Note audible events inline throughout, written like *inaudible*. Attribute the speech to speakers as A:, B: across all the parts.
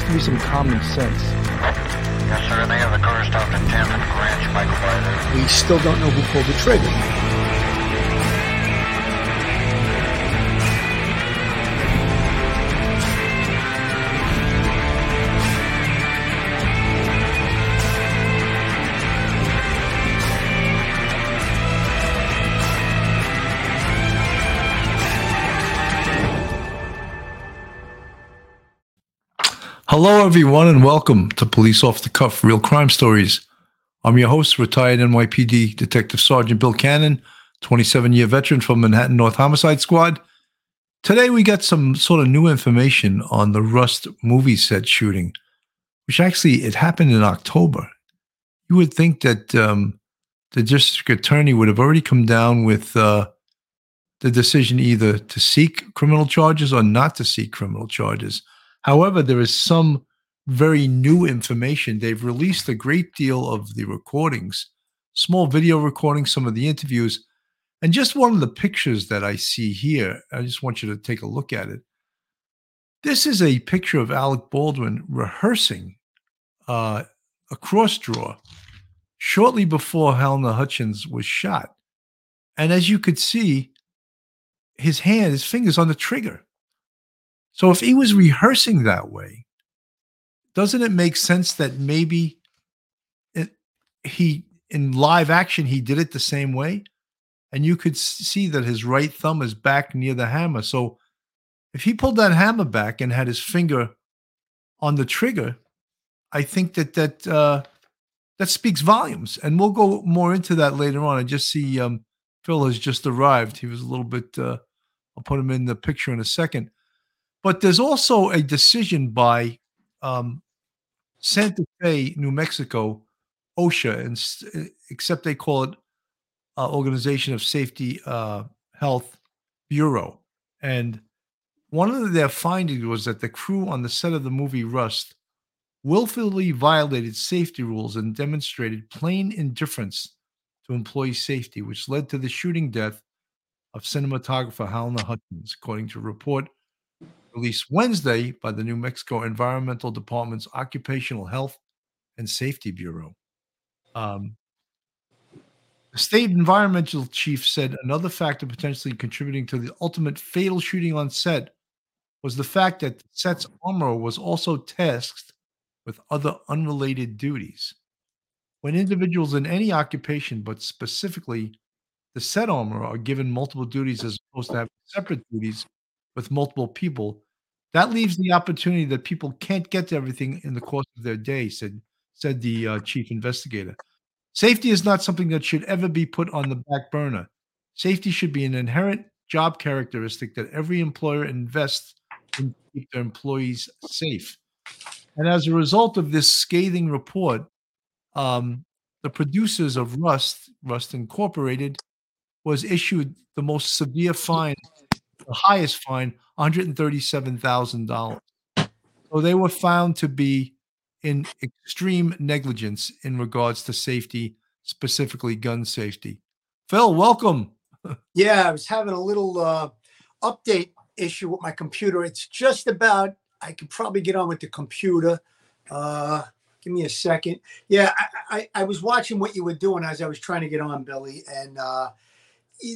A: has to be some common sense.
B: Yes, sir. They have the car stopped 10th and Ranch, Michael Ryder.
C: We still don't know who pulled the trigger.
D: Hello, everyone, and welcome to Police Off the Cuff Real Crime Stories. I'm your host, retired NYPD Detective Sergeant Bill Cannon, 27 year veteran from Manhattan North Homicide Squad. Today, we got some sort of new information on the Rust movie set shooting, which actually it happened in October. You would think that um, the district attorney would have already come down with uh, the decision either to seek criminal charges or not to seek criminal charges. However, there is some very new information. They've released a great deal of the recordings, small video recordings, some of the interviews, and just one of the pictures that I see here. I just want you to take a look at it. This is a picture of Alec Baldwin rehearsing uh, a cross draw shortly before Halyna Hutchins was shot. And as you could see, his hand, his fingers on the trigger. So if he was rehearsing that way, doesn't it make sense that maybe it, he in live action he did it the same way? And you could see that his right thumb is back near the hammer. So if he pulled that hammer back and had his finger on the trigger, I think that that uh, that speaks volumes. And we'll go more into that later on. I just see um, Phil has just arrived. He was a little bit. Uh, I'll put him in the picture in a second. But there's also a decision by um, Santa Fe, New Mexico, OSHA, and except they call it uh, Organization of Safety uh, Health Bureau. And one of their findings was that the crew on the set of the movie Rust willfully violated safety rules and demonstrated plain indifference to employee safety, which led to the shooting death of cinematographer Halyna Hutchins, according to a report released Wednesday by the New Mexico Environmental Department's Occupational Health and Safety Bureau. Um, the state environmental chief said another factor potentially contributing to the ultimate fatal shooting on set was the fact that set's armorer was also tasked with other unrelated duties. When individuals in any occupation, but specifically the set armorer, are given multiple duties as opposed to having separate duties with multiple people, that leaves the opportunity that people can't get to everything in the course of their day, said said the uh, chief investigator. Safety is not something that should ever be put on the back burner. Safety should be an inherent job characteristic that every employer invests in keep their employees safe. And as a result of this scathing report, um, the producers of Rust, Rust Incorporated, was issued the most severe fine, the highest fine, $137,000. So they were found to be in extreme negligence in regards to safety, specifically gun safety. Phil, welcome.
C: Yeah, I was having a little uh, update issue with my computer. It's just about, I could probably get on with the computer. Uh, give me a second. Yeah, I, I, I, was watching what you were doing as I was trying to get on, Billy. And uh,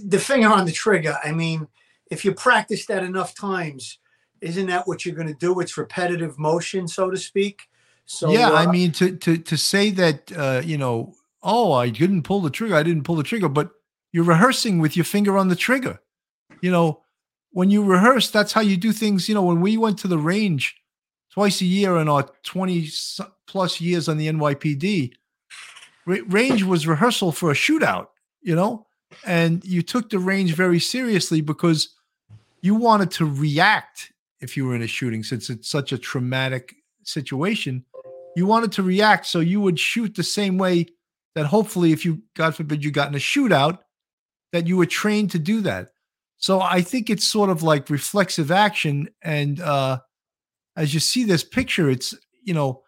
C: the finger on the trigger, I mean, if you practice that enough times, isn't that what you're going to do? It's repetitive motion, so to speak. So
D: yeah, uh, I mean to to to say that uh, you know, oh, I didn't pull the trigger, I didn't pull the trigger, but you're rehearsing with your finger on the trigger. You know, when you rehearse, that's how you do things. You know, when we went to the range twice a year in our 20 plus years on the NYPD, range was rehearsal for a shootout. You know, and you took the range very seriously because you wanted to react if you were in a shooting since it's such a traumatic situation. You wanted to react so you would shoot the same way that hopefully if you god forbid you got in a shootout that you were trained to do that. So i think it's sort of like reflexive action and uh as you see this picture it's you know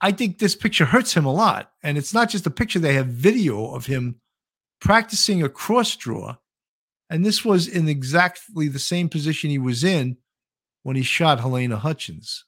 D: i think this picture hurts him a lot. And it's not just a picture they have video of him practicing a cross draw. And this was in exactly the same position he was in when he shot Halyna Hutchins.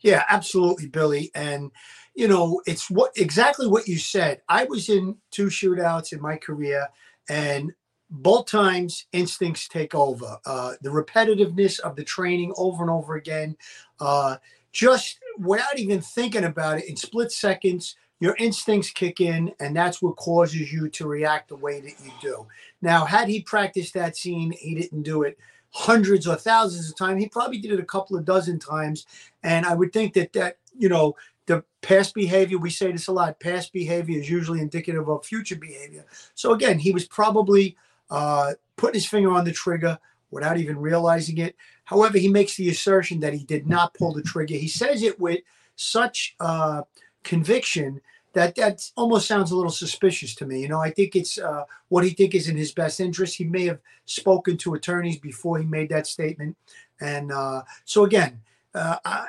C: Yeah, absolutely, Billy. And you know, it's what exactly what you said. I was in two shootouts in my career, and both times instincts take over. Uh, the repetitiveness of the training over and over again, uh, just without even thinking about it, in split seconds, your instincts kick in, and that's what causes you to react the way that you do. Now, had he practiced that scene, he didn't do it hundreds or thousands of times. He probably did it a couple of dozen times, and I would think that that you know the past behavior. We say this a lot. Past behavior is usually indicative of future behavior. So again, he was probably uh, putting his finger on the trigger without even realizing it. However, he makes the assertion that he did not pull the trigger. He says it with such uh, conviction that that almost sounds a little suspicious to me. You know, I think it's uh, what he think is in his best interest. He may have spoken to attorneys before he made that statement, and uh, so again, uh, I,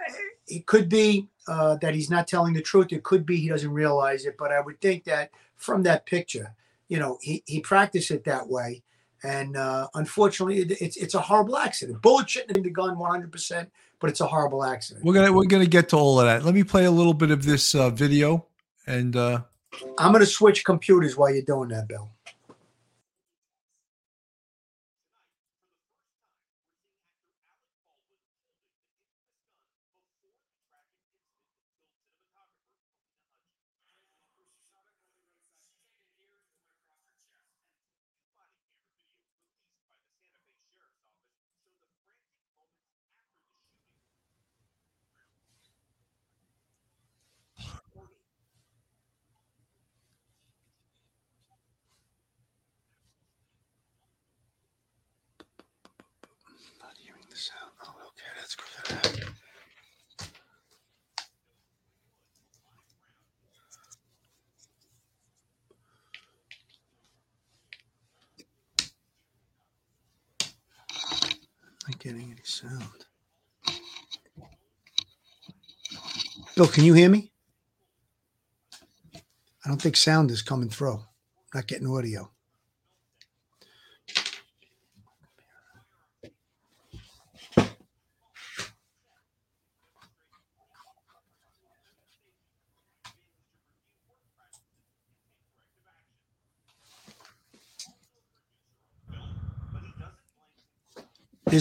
C: it could be uh, that he's not telling the truth. It could be he doesn't realize it. But I would think that from that picture, you know, he he practiced it that way, and uh, unfortunately, it, it's it's a horrible accident. Bullet shouldn't have been the gun 100, percent but it's a horrible accident.
D: We're gonna we're gonna get to all of that. Let me play a little bit of this uh, video, and uh,
C: I'm going to switch computers while you're doing that, Bill. Not getting any sound. Bill, can you hear me? I don't think sound is coming through. I'm Not getting audio.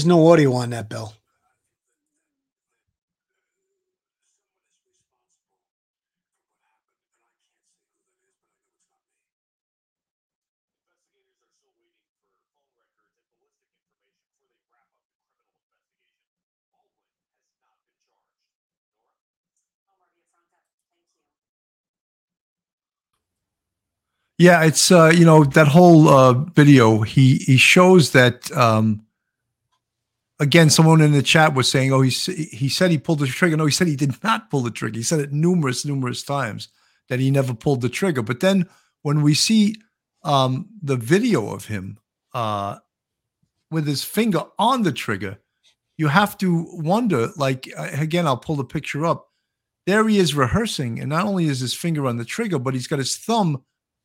C: There's no audio on that, Bill.
D: yeah, it's uh, you know that whole uh, video. He he shows that um, again. Someone in the chat was saying, "Oh, he he said he pulled the trigger." No, he said he did *laughs* not pull the trigger. He said it numerous numerous times that he never pulled the trigger. But then when we see um, the video of him uh, with his finger on the trigger, you have to wonder. Like uh, again, I'll pull the picture up. There he is rehearsing, and not only is his finger on the trigger, but he's got his thumb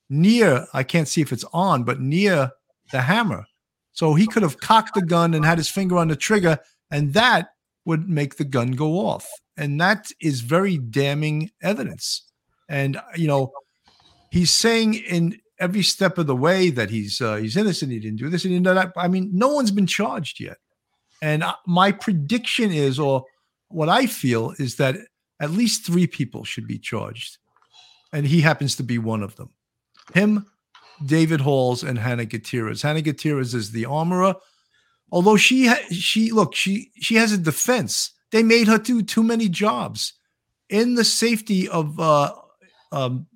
D: near. I can't see if it's on, but near the hammer. So he could have cocked the gun and had his finger on the trigger, and that would make the gun go off. And that is very damning evidence. And you know, he's saying in every step of the way that he's uh, he's innocent. He didn't do this. He didn't do that. I mean, no one's been charged yet. And my prediction is, or what I feel is that at least three people should be charged, and he happens to be one of them. Him, David Halls, and Hannah Gutierrez. Hannah Gutierrez is the armorer. Although she ha- she look she she has a defense. They made her do too many jobs in the safety of uh, um,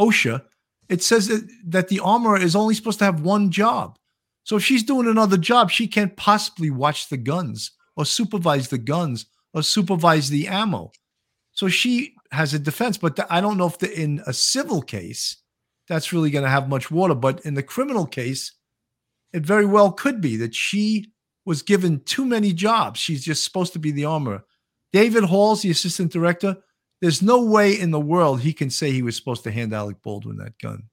D: OSHA. It says that, that the armorer is only supposed to have one job. So if she's doing another job, she can't possibly watch the guns or supervise the guns or supervise the ammo. So she has a defense, but th- I don't know if the, in a civil case that's really going to have much water. But in the criminal case, it very well could be that she was given too many jobs. She's just supposed to be the armorer. David Hall's the assistant director. There's no way in the world he can say he was supposed to hand Alec Baldwin that gun.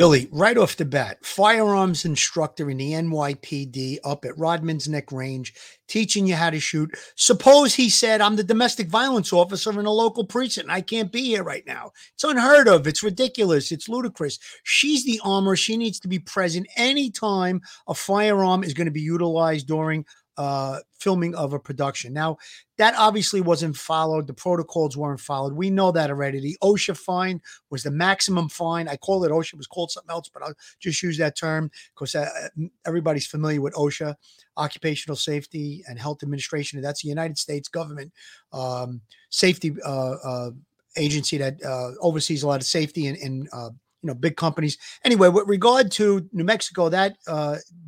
C: Billy, right off the bat, firearms instructor in the NYPD up at Rodman's Neck Range, teaching you how to shoot. Suppose he said, I'm the domestic violence officer in a local precinct. I can't be here right now. It's unheard of. It's ridiculous. It's ludicrous. She's the armor. She needs to be present anytime a firearm is going to be utilized during uh, filming of a production. Now, that obviously wasn't followed. The protocols weren't followed. We know that already. The OSHA fine was the maximum fine. I call it OSHA. It was called something else, but I'll just use that term because uh, everybody's familiar with OSHA, Occupational Safety and Health Administration. That's the United States government um, safety uh, uh agency that uh, oversees a lot of safety in, uh, you know big companies. Anyway, with regard to New Mexico, that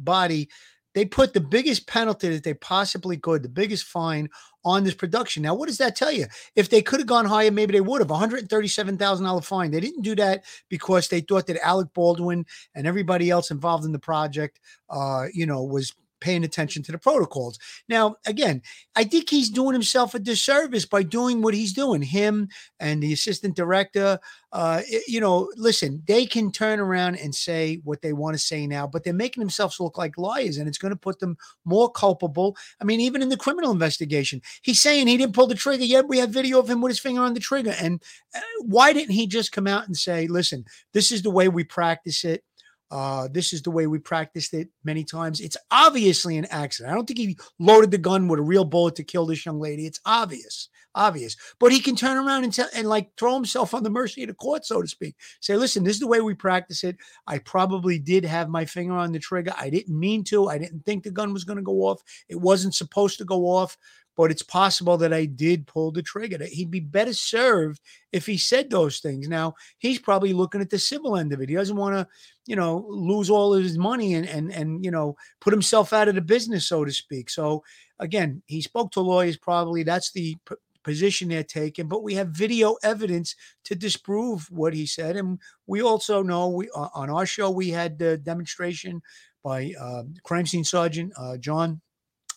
C: body they put the biggest penalty that they possibly could, the biggest fine on this production. Now, what does that tell you? If they could have gone higher, maybe they would have. $137,000 fine. They didn't do that because they thought that Alec Baldwin and everybody else involved in the project, uh, you know, was paying attention to the protocols. Now, again, I think he's doing himself a disservice by doing what he's doing. Him and the assistant director, uh, you know, listen, they can turn around and say what they want to say now, but they're making themselves look like liars, and it's going to put them more culpable. I mean, even in the criminal investigation, he's saying he didn't pull the trigger. Yet we have video of him with his finger on the trigger. And uh, why didn't he just come out and say, "Listen, this is the way we practice it." Uh, this is the way we practiced it many times. It's obviously an accident. I don't think he loaded the gun with a real bullet to kill this young lady. It's obvious, obvious. But he can turn around and tell and like throw himself on the mercy of the court, so to speak. Say, listen, this is the way we practice it. I probably did have my finger on the trigger. I didn't mean to. I didn't think the gun was going to go off. It wasn't supposed to go off but it's possible that I did pull the trigger. He'd be better served if he said those things. Now, he's probably looking at the civil end of it. He doesn't want to, you know, lose all his money and and and you know, put himself out of the business, so to speak. So again, he spoke to lawyers probably. That's the p- position they're taking, but we have video evidence to disprove what he said. And we also know we on our show we had the demonstration by uh, crime scene sergeant uh, John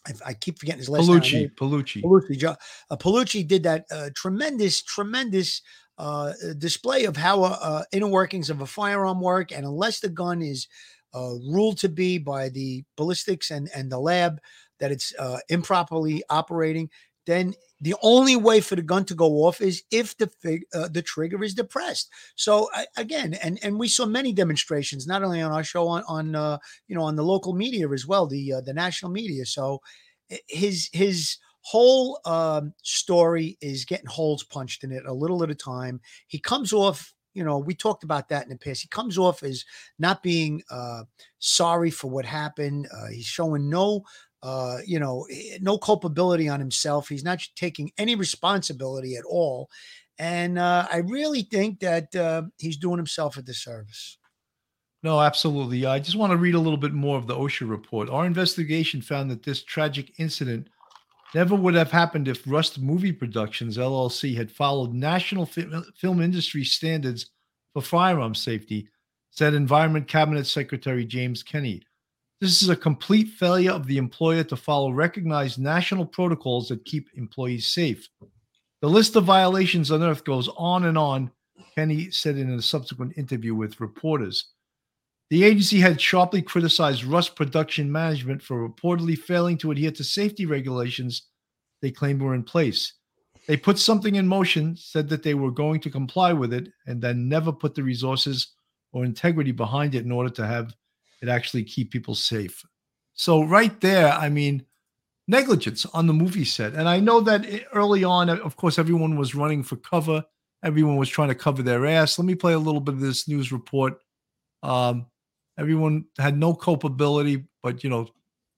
C: I, I keep forgetting his last
D: Palucci,
C: name.
D: Palucci.
C: Palucci. Uh, Palucci did that uh, tremendous, tremendous uh, display of how uh, uh, inner workings of a firearm work. And unless the gun is uh, ruled to be by the ballistics and, and the lab that it's uh, improperly operating, then the only way for the gun to go off is if the fig, uh, the trigger is depressed. So uh, again, and and we saw many demonstrations, not only on our show, on on uh, you know on the local media as well, the uh, the national media. So his his whole um, story is getting holes punched in it a little at a time. He comes off you know, we talked about that in the past. He comes off as not being uh, sorry for what happened. Uh, he's showing no uh, you know, eh, no culpability on himself. He's not taking any responsibility at all. And uh, I really think that uh, he's doing himself a disservice.
D: No, absolutely. I just want to read a little bit more of the OSHA report. Our investigation found that this tragic incident never would have happened if Rust Movie Productions LLC had followed national film industry standards for firearm safety, said Environment Cabinet Secretary James Kenney. This is a complete failure of the employer to follow recognized national protocols that keep employees safe. The list of violations unearthed goes on and on, Kenney said in a subsequent interview with reporters. The agency had sharply criticized Rust Production Management for reportedly failing to adhere to safety regulations they claimed were in place. They put something in motion, said that they were going to comply with it, and then never put the resources or integrity behind it in order to have it actually keep people safe. So right there, I mean, negligence on the movie set. And I know that early on, of course, everyone was running for cover. Everyone was trying to cover their ass. Let me play a little bit of this news report. Um, everyone had no culpability, but you know,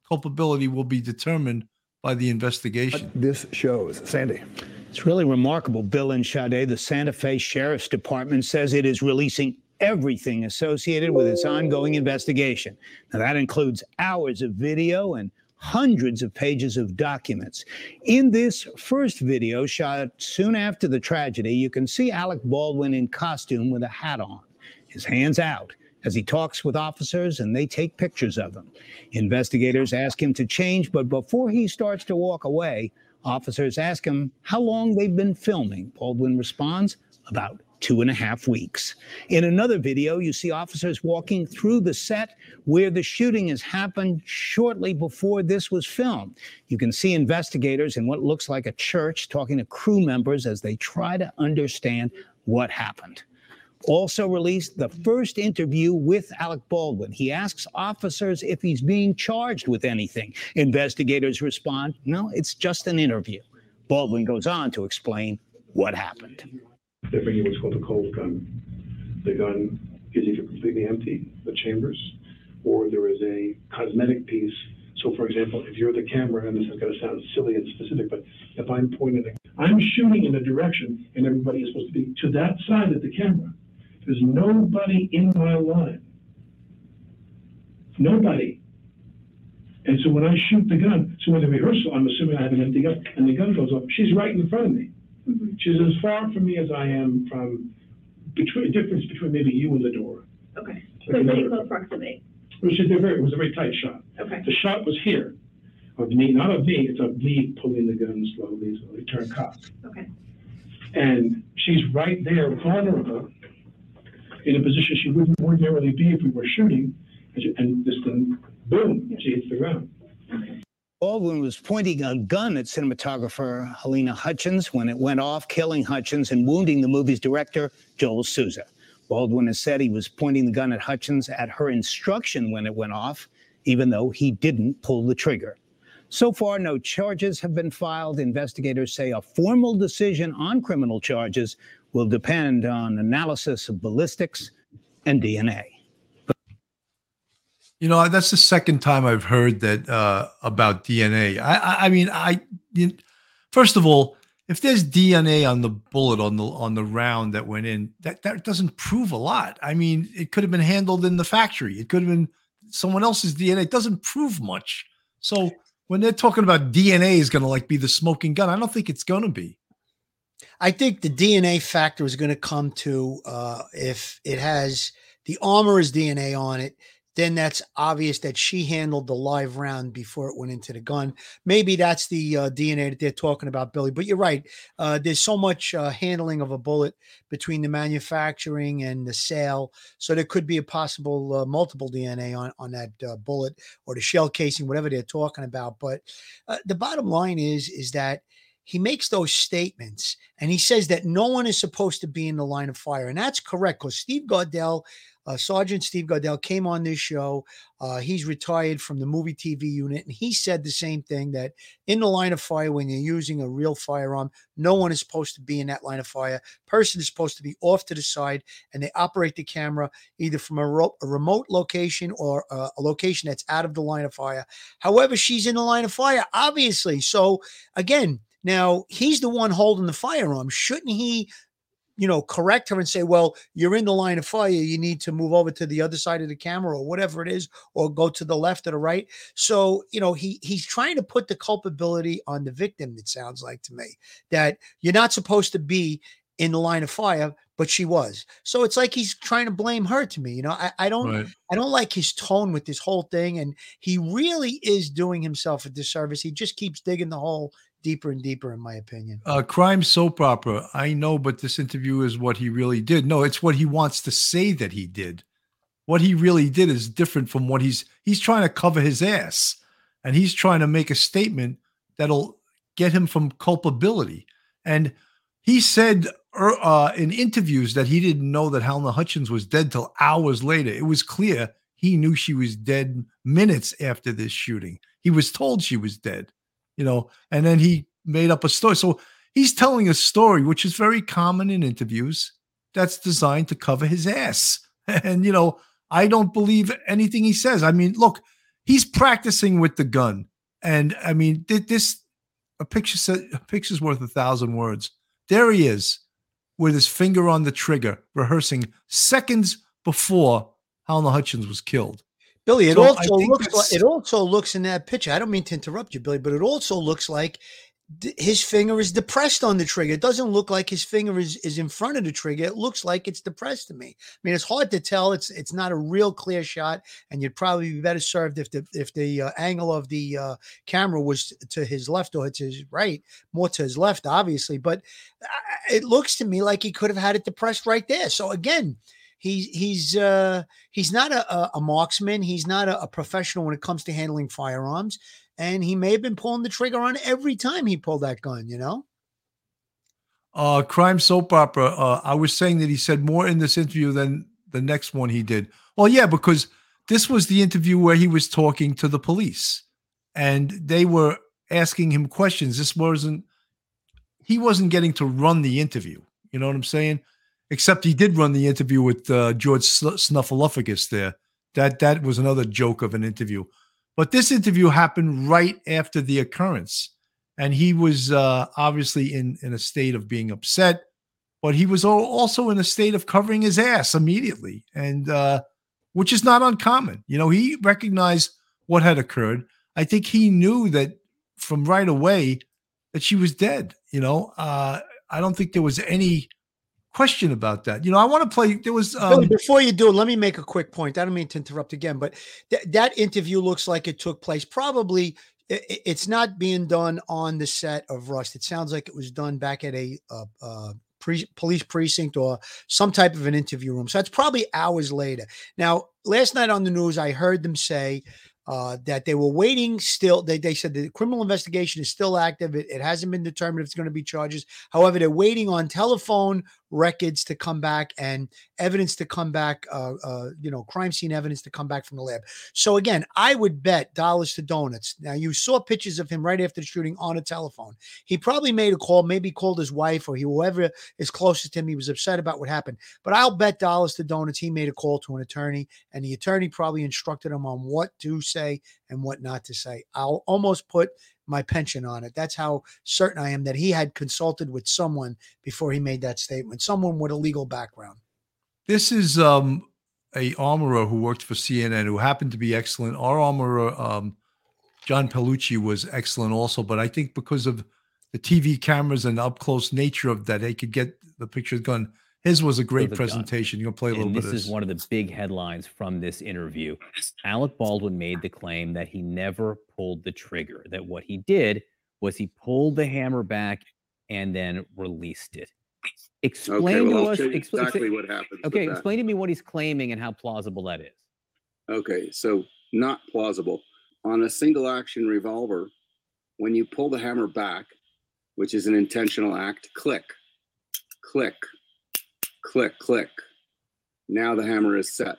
D: culpability will be determined by the investigation.
E: What this shows, Sandy.
F: It's really remarkable. Bill and Sade, the Santa Fe Sheriff's Department says it is releasing everything associated with its ongoing investigation. Now, that includes hours of video and hundreds of pages of documents. In this first video, shot soon after the tragedy, you can see Alec Baldwin in costume with a hat on, his hands out as he talks with officers and they take pictures of him. Investigators ask him to change, but before he starts to walk away, officers ask him how long they've been filming. Baldwin responds, about two and a half weeks. In another video, you see officers walking through the set where the shooting has happened shortly before this was filmed. You can see investigators in what looks like a church talking to crew members as they try to understand what happened. Also released the first interview with Alec Baldwin. He asks officers if he's being charged with anything. Investigators respond, no, it's just an interview. Baldwin goes on to explain what happened.
E: They're bringing what's called a cold gun. The gun is either completely empty, the chambers, or there is a cosmetic piece. So, for example, if you're the camera, and this is going to sound silly and specific, but if I'm pointing, I'm shooting in a direction, and everybody is supposed to be to that side of the camera. There's nobody in my line. Nobody. And so when I shoot the gun, so in the rehearsal, I'm assuming I have an empty gun, and the gun goes off. She's right in front of me. Mm-hmm. She's as far from me as I am from between difference between maybe you and the door.
G: Okay,
E: Like
G: so pretty
E: another-
G: close proximity.
E: It was, a very, it was a very tight shot.
G: Okay.
E: The shot was here, of me, not of me, it's of me pulling the gun slowly, slowly, turn cock.
G: Okay.
E: And she's right there, vulnerable, in a position she wouldn't ordinarily be if we were shooting. And, she, and this thing, boom, she hits the ground.
F: Baldwin was pointing a gun at cinematographer Halyna Hutchins when it went off, killing Hutchins and wounding the movie's director, Joel Souza. Baldwin has said he was pointing the gun at Hutchins at her instruction when it went off, even though he didn't pull the trigger. So far, no charges have been filed. Investigators say a formal decision on criminal charges will depend on analysis of ballistics and DNA.
D: You know, that's the second time I've heard that uh, about DNA. I, I, I mean, I you, first of all, if there's DNA on the bullet on the on the round that went in, that that doesn't prove a lot. I mean, it could have been handled in the factory. It could have been someone else's DNA. It doesn't prove much. So when they're talking about DNA is going to like be the smoking gun, I don't think it's going to be.
C: I think the DNA factor is going to come to uh, if it has the armorer's DNA on it, then that's obvious that she handled the live round before it went into the gun. Maybe that's the uh, DNA that they're talking about, Billy. But you're right. Uh, there's so much uh, handling of a bullet between the manufacturing and the sale, so there could be a possible uh, multiple DNA on on that uh, bullet or the shell casing, whatever they're talking about. But uh, the bottom line is is that he makes those statements and he says that no one is supposed to be in the line of fire. And that's correct because Steve Gardell, uh, Sergeant Steve Gardell, came on this show. Uh, he's retired from the movie TV unit. And he said the same thing that in the line of fire, when you're using a real firearm, no one is supposed to be in that line of fire. Person is supposed to be off to the side and they operate the camera either from a, ro- a remote location or uh, a location that's out of the line of fire. However, she's in the line of fire, obviously. So, again, now he's the one holding the firearm. Shouldn't he, you know, correct her and say, "Well, you're in the line of fire. You need to move over to the other side of the camera, or whatever it is, or go to the left or the right." So, you know, he he's trying to put the culpability on the victim. It sounds like to me that you're not supposed to be in the line of fire, but she was. So it's like he's trying to blame her to me. You know, I, I don't
D: Right.
C: I don't like his tone with this whole thing, and he really is doing himself a disservice. He just keeps digging the hole deeper and deeper, in my opinion.
D: Uh, crime soap opera. I know, but this interview is what he really did. No, it's what he wants to say that he did. What he really did is different from what he's he's trying to cover his ass, and he's trying to make a statement that'll get him from culpability. And he said er, uh, in interviews that he didn't know that Halyna Hutchins was dead till hours later. It was clear he knew she was dead minutes after this shooting. He was told she was dead, you know, and then he made up a story. So he's telling a story, which is very common in interviews, that's designed to cover his ass. *laughs* And, you know, I don't believe anything he says. I mean, look, he's practicing with the gun. And I mean, this, a picture a picture's worth a thousand words. There he is with his finger on the trigger, rehearsing seconds before Halyna Hutchins was killed.
C: Billy, it
D: So
C: also looks like it also looks in that picture. I don't mean to interrupt you, Billy, but it also looks like d- his finger is depressed on the trigger. It doesn't look like his finger is, is in front of the trigger. It looks like it's depressed to me. I mean, it's hard to tell. It's it's not a real clear shot, and you'd probably be better served if the if the uh, angle of the uh, camera was to his left or to his right, more to his left, obviously. But I, it looks to me like he could have had it depressed right there. So again, he's he's uh, he's not a, a, marksman. He's not a, a professional when it comes to handling firearms, and he may have been pulling the trigger on every time he pulled that gun. You know.
D: Uh, crime soap opera. Uh, I was saying that he said more in this interview than the next one he did. Well, yeah, because this was the interview where he was talking to the police, and they were asking him questions. This wasn't. He wasn't getting to run the interview. You know what I'm saying? Except he did run the interview with uh, George Snuffleupagus there. That that was another joke of an interview. But this interview happened right after the occurrence and he was uh, obviously in in a state of being upset, but he was also in a state of covering his ass immediately, and uh, which is not uncommon. You know, he recognized what had occurred. I think he knew that from right away that she was dead. You know, uh, I don't think there was any question about that. You know, I want to play. There was um,
C: before you do. Let me make a quick point. I don't mean to interrupt again, but th- that interview looks like it took place probably it, it's not being done on the set of Rust. It sounds like it was done back at a, a, a pre- police precinct or some type of an interview room. So that's probably hours later. Now, last night on the news, I heard them say uh, that they were waiting still. They, they said the criminal investigation is still active. It, it hasn't been determined if it's going to be charges. However, they're waiting on telephone records to come back and evidence to come back, uh, uh, you know, crime scene evidence to come back from the lab. So again, I would bet dollars to donuts. Now you saw pictures of him right after the shooting on a telephone. He probably made a call, maybe called his wife or he, whoever is closest to him. He was upset about what happened. But I'll bet dollars to donuts he made a call to an attorney, and the attorney probably instructed him on what to say and what not to say. I'll almost put my pension on it. That's how certain I am that he had consulted with someone before he made that statement, someone with a legal background.
D: This is um, a armorer who worked for CNN who happened to be excellent. Our armorer, um, John Pellucci, was excellent also, but I think because of the TV cameras and the up close nature of that, they could get the picture done his was a great presentation. You're gonna play a little
G: and
D: bit.
G: This
D: of this
G: is one of the big headlines from this interview. Alec Baldwin made the claim that he never pulled the trigger. That what he did was he pulled the hammer back and then released it. Explain
H: okay, well,
G: to us
H: expl- exactly what happened.
G: Okay, explain to me what he's claiming and how plausible that is.
H: Okay, so not plausible. On a single action revolver, when you pull the hammer back, which is an intentional act, click, click, click, click. Now the hammer is set.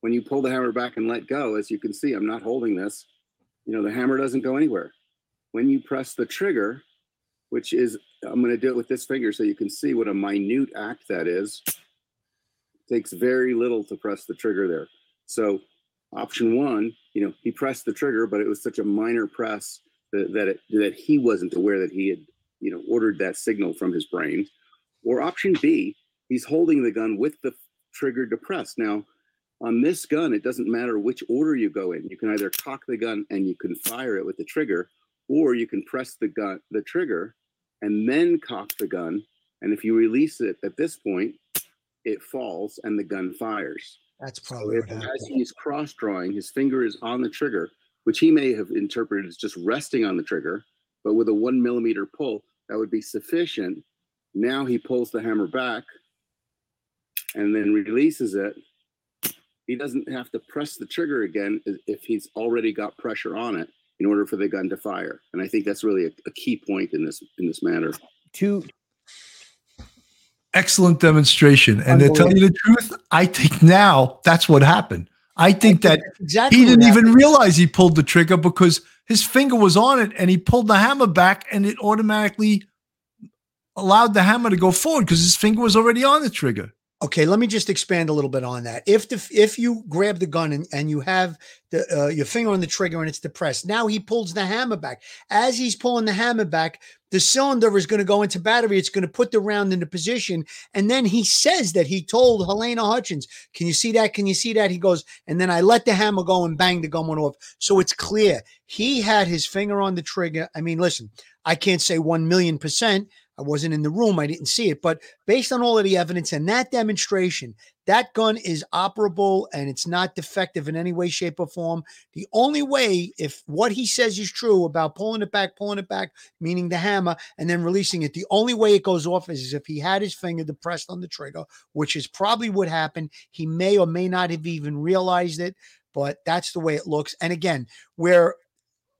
H: When you pull the hammer back and let go, as you can see, I'm not holding this, you know, the hammer doesn't go anywhere. When you press the trigger, which is, I'm going to do it with this finger so you can see what a minute act that is. It takes very little to press the trigger there. So option one, you know, he pressed the trigger, but it was such a minor press that, that, it, that he wasn't aware that he had, you know, ordered that signal from his brain. Or option B, he's holding the gun with the trigger depressed. Now, on this gun, it doesn't matter which order you go in. You can either cock the gun and you can fire it with the trigger, or you can press the gun, the trigger, and then cock the gun. And if you release it at this point, it falls and the gun fires.
C: That's probably
H: so as he's cross drawing, his finger is on the trigger, which he may have interpreted as just resting on the trigger, but with a one millimeter pull, that would be sufficient. Now he pulls the hammer back and then releases it, he doesn't have to press the trigger again if he's already got pressure on it in order for the gun to fire. And I think that's really a, a key point in this in this matter.
G: Two
D: excellent demonstration. And to tell you the truth, I think now that's what happened. I think that exactly he didn't even realize he pulled the trigger because his finger was on it and he pulled the hammer back and it automatically allowed the hammer to go forward because his finger was already on the trigger.
C: Okay, let me just expand a little bit on that. If the if you grab the gun and, and you have the uh, your finger on the trigger and it's depressed, now he pulls the hammer back. As he's pulling the hammer back, the cylinder is going to go into battery. It's going to put the round into position, and then he says that he told Halyna Hutchins, "Can you see that? Can you see that?" He goes, and then I let the hammer go and bang the gun went off. So it's clear he had his finger on the trigger. I mean, listen, I can't say one million percent I wasn't in the room, I didn't see it, but based on all of the evidence and that demonstration, that gun is operable and it's not defective in any way, shape, or form. The only way, if what he says is true about pulling it back, pulling it back, meaning the hammer, and then releasing it, the only way it goes off is if he had his finger depressed on the trigger, which is probably what happened. He may or may not have even realized it, but that's the way it looks. And again, we're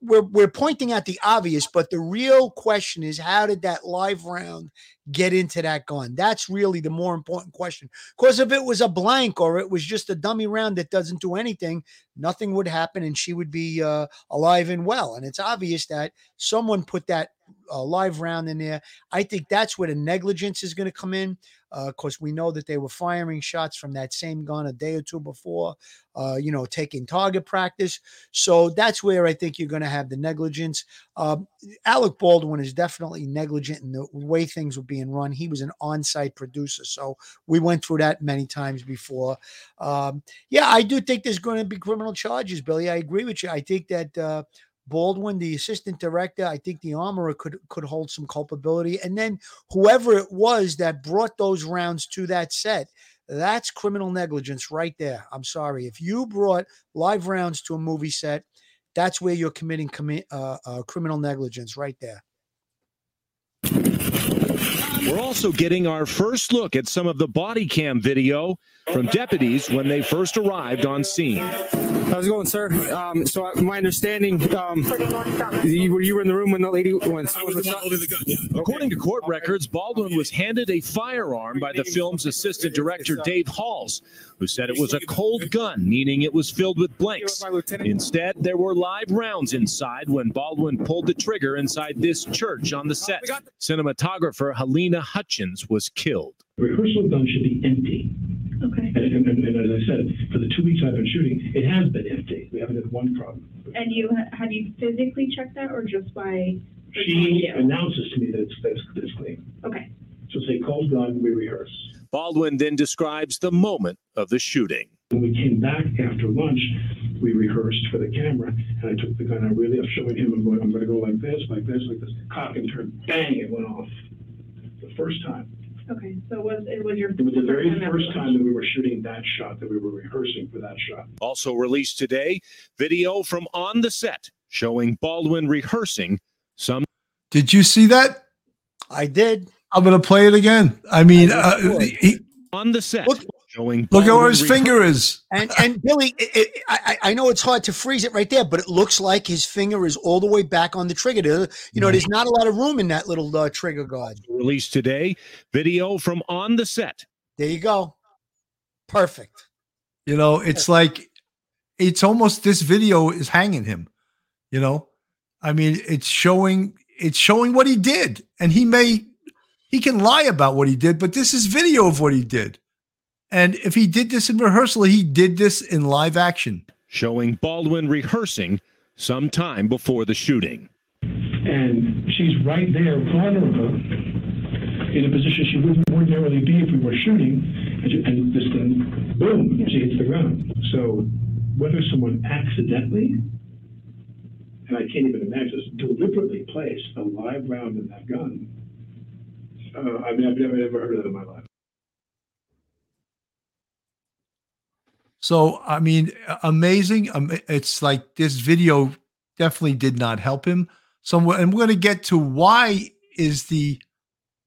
C: we're we're pointing at the obvious, but the real question is how did that live round get into that gun? That's really the more important question. Because if it was a blank or it was just a dummy round that doesn't do anything, nothing would happen, and she would be uh, alive and well. And it's obvious that someone put that uh, live round in there. I think that's where the negligence is going to come in. because uh, we know that they were firing shots from that same gun a day or two before, uh, you know, taking target practice. So that's where I think you're going to have the negligence. Um, Alec Baldwin is definitely negligent in the way things were being run. He was an on site producer. So we went through that many times before. Um, yeah, I do think there's going to be criminal charges, Billy. I agree with you. I think that. Uh, Baldwin, the assistant director, I think the armorer could could hold some culpability, and then whoever it was that brought those rounds to that set, that's criminal negligence right there. I'm sorry if you brought live rounds to a movie set, that's where you're committing commi- uh, uh, criminal negligence right there.
I: We're also getting our first look at some of the body cam video from deputies when they first arrived on scene.
J: How's it going, sir? Um, so uh, my understanding, um, you, were, you were in the room when the lady went.
I: The holding the According to court records, Baldwin was handed a firearm by the film's assistant director Dave Halls, who said it was a cold gun, meaning it was filled with blanks. Instead, there were live rounds inside when Baldwin pulled the trigger inside this church on the set. Cinematographer Halyna Hutchins was killed.
E: Rehearsal gun should be empty.
K: Okay.
E: And, and, and, and as I said, for the two weeks I've been shooting, it has been empty. We haven't had one problem.
K: And you, have you physically checked that or just by?
E: She announces to me that it's, that it's clean.
K: Okay.
E: So say cold gun, we rehearse.
I: Baldwin then describes the moment of the shooting.
E: When we came back after lunch, we rehearsed for the camera, and I took the gun. I really, I'm showing him. I'm going. I'm going to go like this, like this, like this. Cock and turn. Bang! It went off. The first time.
K: Okay, so it was, it was your.
E: It was the very first time that we were shooting that shot, that we were rehearsing for that shot.
I: Also released today, video from on the set showing Baldwin rehearsing some.
D: Did you see that?
C: I did.
D: I'm going to play it again. I mean, uh, he,
I: on the set showing.
D: look at where his finger is.
C: And and Billy, it, it, I I know it's hard to freeze it right there, but it looks like his finger is all the way back on the trigger. There- You know, there's not a lot of room in that little uh, trigger guard.
I: Released today, video from on the set.
C: There you go. Perfect.
D: You know, it's like it's almost this video is hanging him. You know, I mean, it's showing it's showing what he did, and he may he can lie about what he did, but this is video of what he did. And if he did this in rehearsal, he did this in live action.
I: Showing Baldwin rehearsing some time before the shooting.
E: And she's right there, vulnerable, in a position she wouldn't ordinarily be if we were shooting, and, she, and this thing, boom, she hits the ground. So whether someone accidentally, and I can't even imagine this, deliberately placed a live round in that gun, uh, I mean, I've never, ever heard of that in my life.
D: So, I mean, amazing. Um, it's like this video definitely did not help him. So, and we're going to get to why is the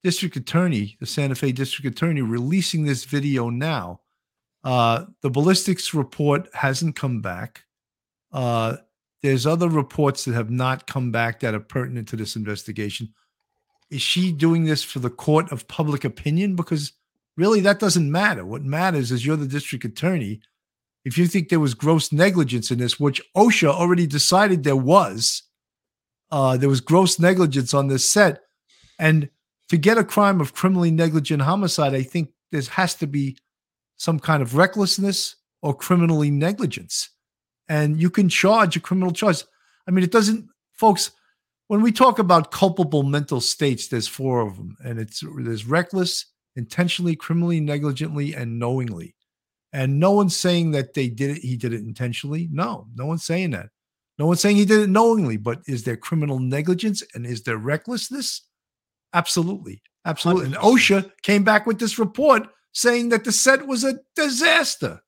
D: district attorney, the Santa Fe district attorney, releasing this video now. Uh, the ballistics report hasn't come back. Uh, there's other reports that have not come back that are pertinent to this investigation. Is she doing this for the court of public opinion? Because really, that doesn't matter. What matters is you're the district attorney. If you think there was gross negligence in this, which OSHA already decided there was, uh, there was gross negligence on this set. And to get a crime of criminally negligent homicide, I think there has to be some kind of recklessness or criminally negligence. And you can charge a criminal charge. I mean, it doesn't, folks, when we talk about culpable mental states, there's four of them. And it's there's reckless, intentionally, criminally, negligently, and knowingly. And no one's saying that they did it, he did it intentionally. No, no one's saying that. No one's saying he did it knowingly, but is there criminal negligence and is there recklessness? Absolutely. Absolutely. And OSHA came back with this report saying that the set was a disaster.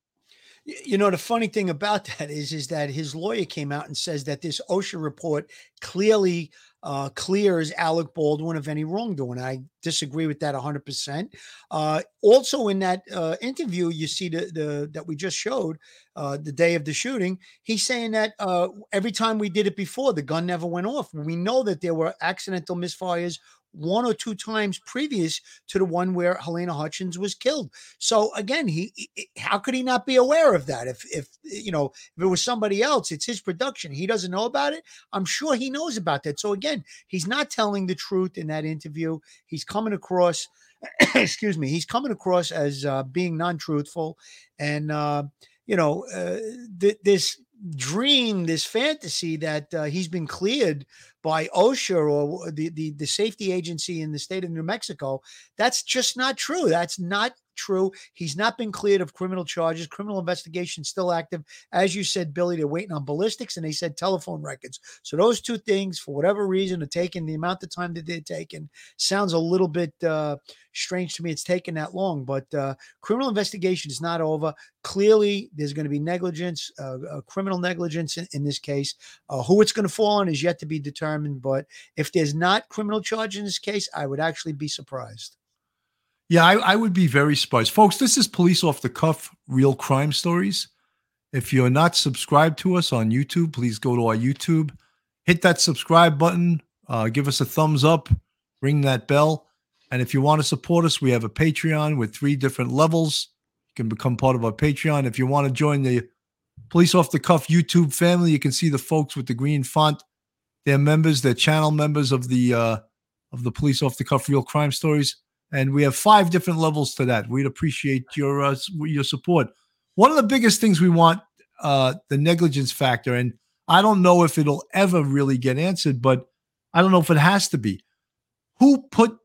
C: You know, the funny thing about that is, is that his lawyer came out and says that this OSHA report clearly uh, clears Alec Baldwin of any wrongdoing. I disagree with that 100%. Uh, also, in that uh, interview, you see the, the that we just showed uh, the day of the shooting, he's saying that uh, every time we did it before, the gun never went off. We know that there were accidental misfires one or two times previous to the one where Halyna Hutchins was killed. So again, he, he- how could he not be aware of that? If if you know if it was somebody else, it's his production. He doesn't know about it. I'm sure he knows about that. So again, he's not telling the truth in that interview. He's coming across, *clears throat* excuse me, he's coming across as uh, being non-truthful, and uh, you know uh, th- this dream, this fantasy that uh, he's been cleared by OSHA or the, the the safety agency in the state of New Mexico. That's just not true. That's not true. He's not been cleared of criminal charges. Criminal investigation still active. As you said, Billy, they're waiting on ballistics and they said telephone records. So those two things, for whatever reason, are taking the amount of time that they're taking. Sounds a little bit uh, strange to me. It's taken that long, but uh, criminal investigation is not over. Clearly, there's going to be negligence, uh, uh, criminal negligence in, in this case. Uh, who it's going to fall on is yet to be determined. But if there's not criminal charge in this case, I would actually be surprised.
D: Yeah, I, I would be very surprised. Folks, this is Police Off the Cuff Real Crime Stories. If you're not subscribed to us on YouTube, please go to our YouTube, hit that subscribe button, uh, give us a thumbs up, ring that bell. And if you want to support us, we have a Patreon with three different levels. You can become part of our Patreon. If you want to join the Police Off the Cuff YouTube family, you can see the folks with the green font. They're members, they're channel members of the uh, of the Police Off the Cuff Real Crime Stories and we have five different levels to that. We'd appreciate your uh, your support. One of the biggest things we want uh, the negligence factor, and I don't know if it'll ever really get answered, but I don't know if it has to be. Who put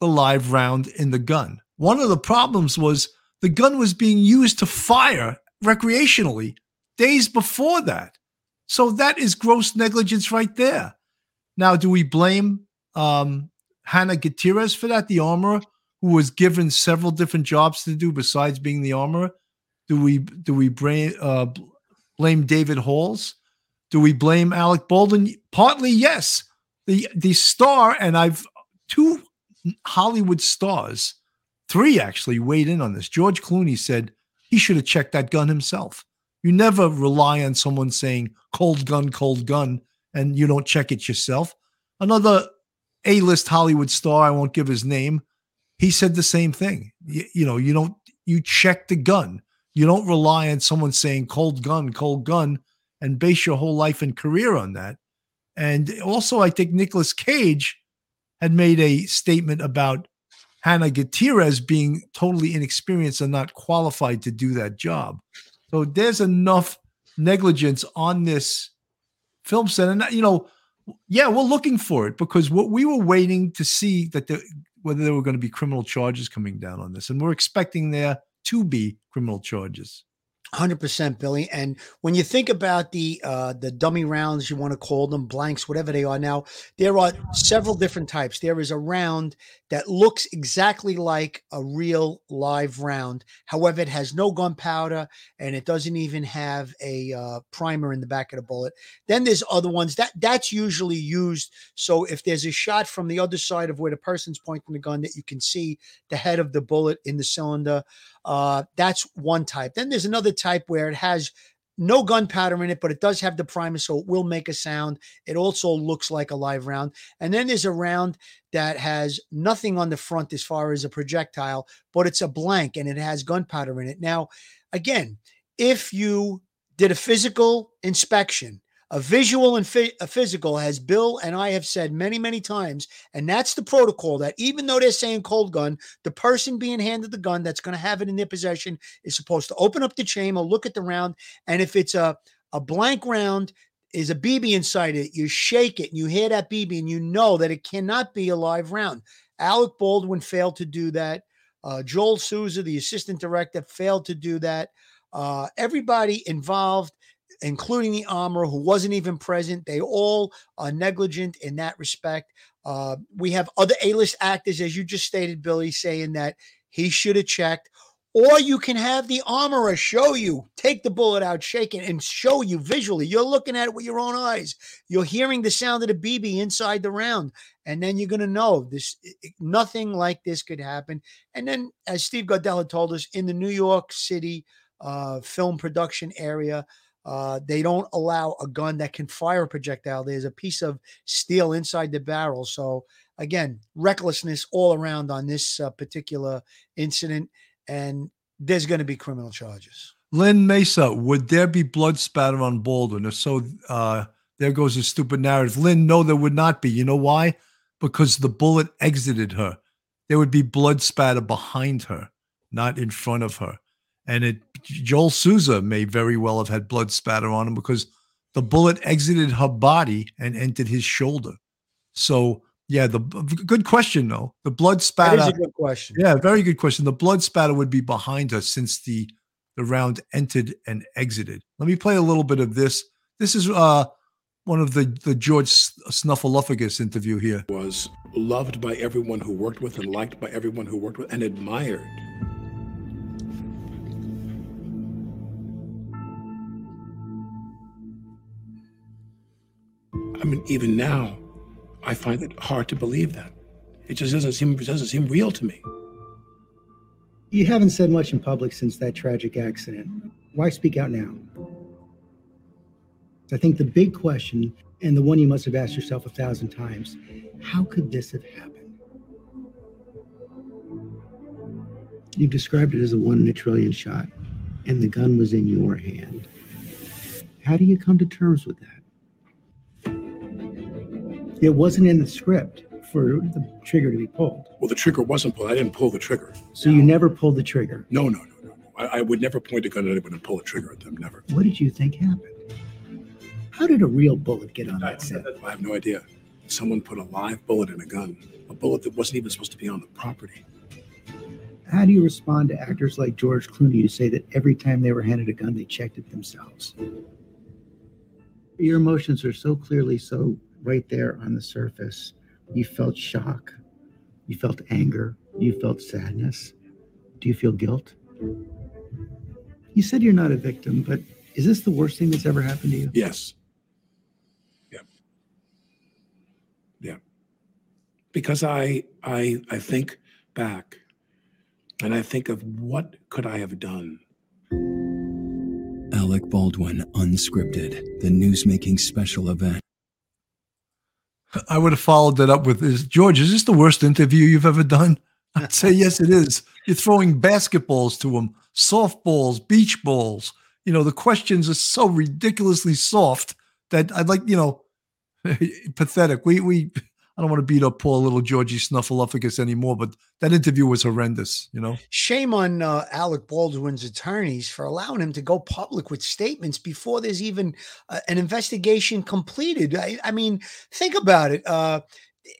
D: the live round in the gun? One of the problems was the gun was being used to fire recreationally days before that. So that is gross negligence right there. Now, do we blame um, Hannah Gutierrez for that, the armorer, who was given several different jobs to do besides being the armorer? Do we do we blame uh, blame David Halls? Do we blame Alec Baldwin? Partly, yes. The the star, and I've two Hollywood stars, three actually weighed in on this. George Clooney said he should have checked that gun himself. You never rely on someone saying cold gun, cold gun, and you don't check it yourself. Another A-list Hollywood star, I won't give his name, he said the same thing. You, you know, you don't you check the gun. You don't rely on someone saying cold gun, cold gun, and base your whole life and career on that. And also, I think Nicolas Cage had made a statement about Hannah Gutierrez being totally inexperienced and not qualified to do that job. So there's enough negligence on this film set. And, you know, yeah, we're looking for it because what we were waiting to see that the, whether there were going to be criminal charges coming down on this. And we're expecting there to be criminal charges.
C: Hundred percent, Billy. And when you think about the uh, the dummy rounds, you want to call them blanks, whatever they are now, there are several different types. There is a round that looks exactly like a real live round. However, it has no gunpowder and it doesn't even have a uh, primer in the back of the bullet. Then there's other ones that that's usually used. So if there's a shot from the other side of where the person's pointing the gun, that you can see the head of the bullet in the cylinder. Uh, that's one type. Then there's another type where it has no gunpowder in it, but it does have the primer, so it will make a sound. It also looks like a live round. And then there's a round that has nothing on the front as far as a projectile, but it's a blank and it has gunpowder in it. Now, again, if you did a physical inspection, a visual and phy- a physical, as Bill and I have said many, many times, and that's the protocol that even though they're saying cold gun, the person being handed the gun that's going to have it in their possession is supposed to open up the chamber, look at the round, and if it's a a blank round is a BB inside it, you shake it and you hear that BB and you know that it cannot be a live round. Alec Baldwin failed to do that. Uh, Joel Souza, the assistant director, failed to do that. Uh, everybody involved, including the armorer who wasn't even present, they all are negligent in that respect. Uh, we have other A-list actors, as you just stated, Billy, saying that he should have checked. Or you can have the armorer show you, take the bullet out, shake it, and show you visually. You're looking at it with your own eyes. You're hearing the sound of the BB inside the round, and then you're going to know this. Nothing like this could happen. And then, as Steve Gardella told us, in the New York City uh, film production area, uh, they don't allow a gun that can fire a projectile. There's a piece of steel inside the barrel. So again, recklessness all around on this uh, particular incident and there's going to be criminal charges.
D: Lynn Mesa, would there be blood spatter on Baldwin? If so, uh, there goes a stupid narrative. Lynn, no, there would not be. You know why? Because the bullet exited her. There would be blood spatter behind her, not in front of her. And it Joel Souza may very well have had blood spatter on him because the bullet exited her body and entered his shoulder. So yeah, the good question though. The blood spatter.
C: That is a good question.
D: Yeah, very good question. The blood spatter would be behind her since the the round entered and exited. Let me play a little bit of this. This is uh one of the the George Snuffleupagus interview here.
L: Was loved by everyone who worked with and liked by everyone who worked with and admired. I mean, even now, I find it hard to believe that. It just doesn't seem doesn't seem real to me.
M: You haven't said much in public since that tragic accident. Why speak out now? I think the big question, and the one you must have asked yourself a thousand times, how could this have happened? You described it as a one in a trillion shot, and the gun was in your hand. How do you come to terms with that? It wasn't in the script for the trigger to be pulled.
L: Well, the trigger wasn't pulled. I didn't pull the trigger.
M: So you never pulled the trigger.
L: No, no, no, no, no. I, I would never point a gun at anyone and pull a trigger at them. Never.
M: What did you think happened? How did a real bullet get on that set?
L: I have no idea. Someone put a live bullet in a gun, a bullet that wasn't even supposed to be on the property.
M: How do you respond to actors like George Clooney who say that every time they were handed a gun, they checked it themselves? Your emotions are so clearly so right there on the surface. You felt shock. You felt anger. You felt sadness. Do you feel guilt? You said you're not a victim, but is this the worst thing that's ever happened to you?
L: Yes. Yeah. Yeah. Because I I I think back and I think of what could I have done?
N: Alec Baldwin, unscripted, the newsmaking special event.
D: I would have followed that up with is George, is this the worst interview you've ever done? *laughs* I'd say yes, it is. You're throwing basketballs to him, softballs, beach balls. You know, the questions are so ridiculously soft that I'd like, you know, *laughs* pathetic. We we I don't want to beat up poor little Georgie Snuffleupagus anymore, but that interview was horrendous, you know?
C: Shame on uh, Alec Baldwin's attorneys for allowing him to go public with statements before there's even uh, an investigation completed. I, I, mean, think about it. Uh,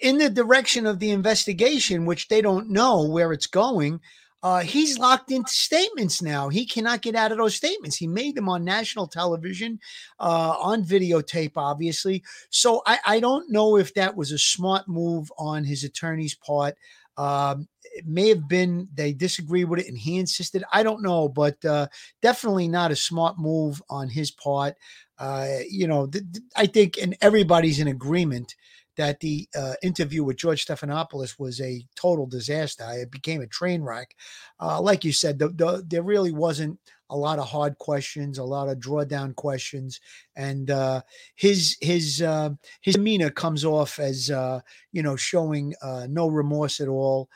C: in the direction of the investigation, which they don't know where it's going, uh, he's locked into statements now. He cannot get out of those statements. He made them on national television, uh, on videotape, obviously. So I, I, don't know if that was a smart move on his attorney's part. Um, it may have been they disagree with it and he insisted. I don't know, but uh, definitely not a smart move on his part. Uh, you know, th- th- I think, and everybody's in agreement that the uh, interview with George Stephanopoulos was a total disaster. It became a train wreck. Uh, like you said, the, the, there really wasn't a lot of hard questions, a lot of drawdown questions, and uh, his his uh, his demeanor comes off as uh, you know showing uh, no remorse at all.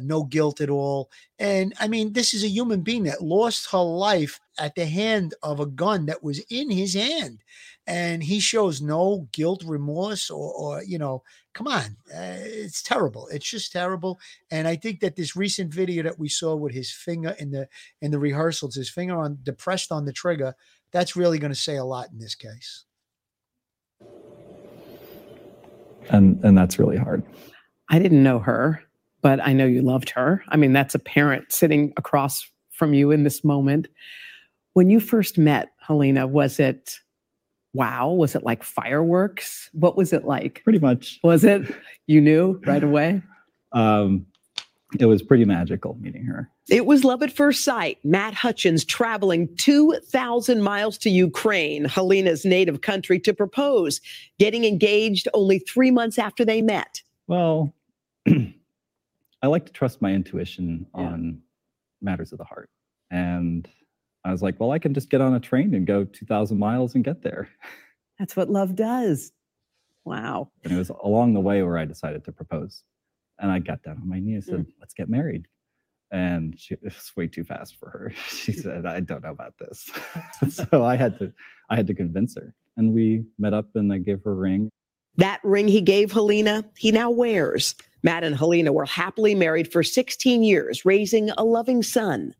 C: No guilt at all. And I mean, this is a human being that lost her life at the hand of a gun that was in his hand and he shows no guilt, remorse, or, or you know, come on, uh, it's terrible. It's just terrible. And I think that this recent video that we saw with his finger in the in the rehearsals, his finger on depressed on the trigger, that's really going to say a lot in this case.
O: And and that's really hard.
P: I didn't know her, but I know you loved her. I mean, that's a parent sitting across from you in this moment. When you first met Halyna, was it wow. Was it like fireworks? What was it like?
O: Pretty much.
P: Was it? You knew right away? *laughs*
O: Um, it was pretty magical meeting her.
Q: It was love at first sight. Matt Hutchins traveling 2,000 miles to Ukraine, Halyna's native country, to propose, getting engaged only three months after they met.
O: Well, *clears throat* I like to trust my intuition on matters of the heart. And I was like, well, I can just get on a train and go 2,000 miles and get there.
P: That's what love does. Wow.
O: And it was along the way where I decided to propose. And I got down on my knee mm. and said, let's get married. And she, it was way too fast for her. *laughs* She said, I don't know about this. *laughs* so I had to, I had to convince her. And we met up and I gave her a ring.
Q: That ring he gave Halyna, he now wears. Matt and Halyna were happily married for 16 years, raising a loving son.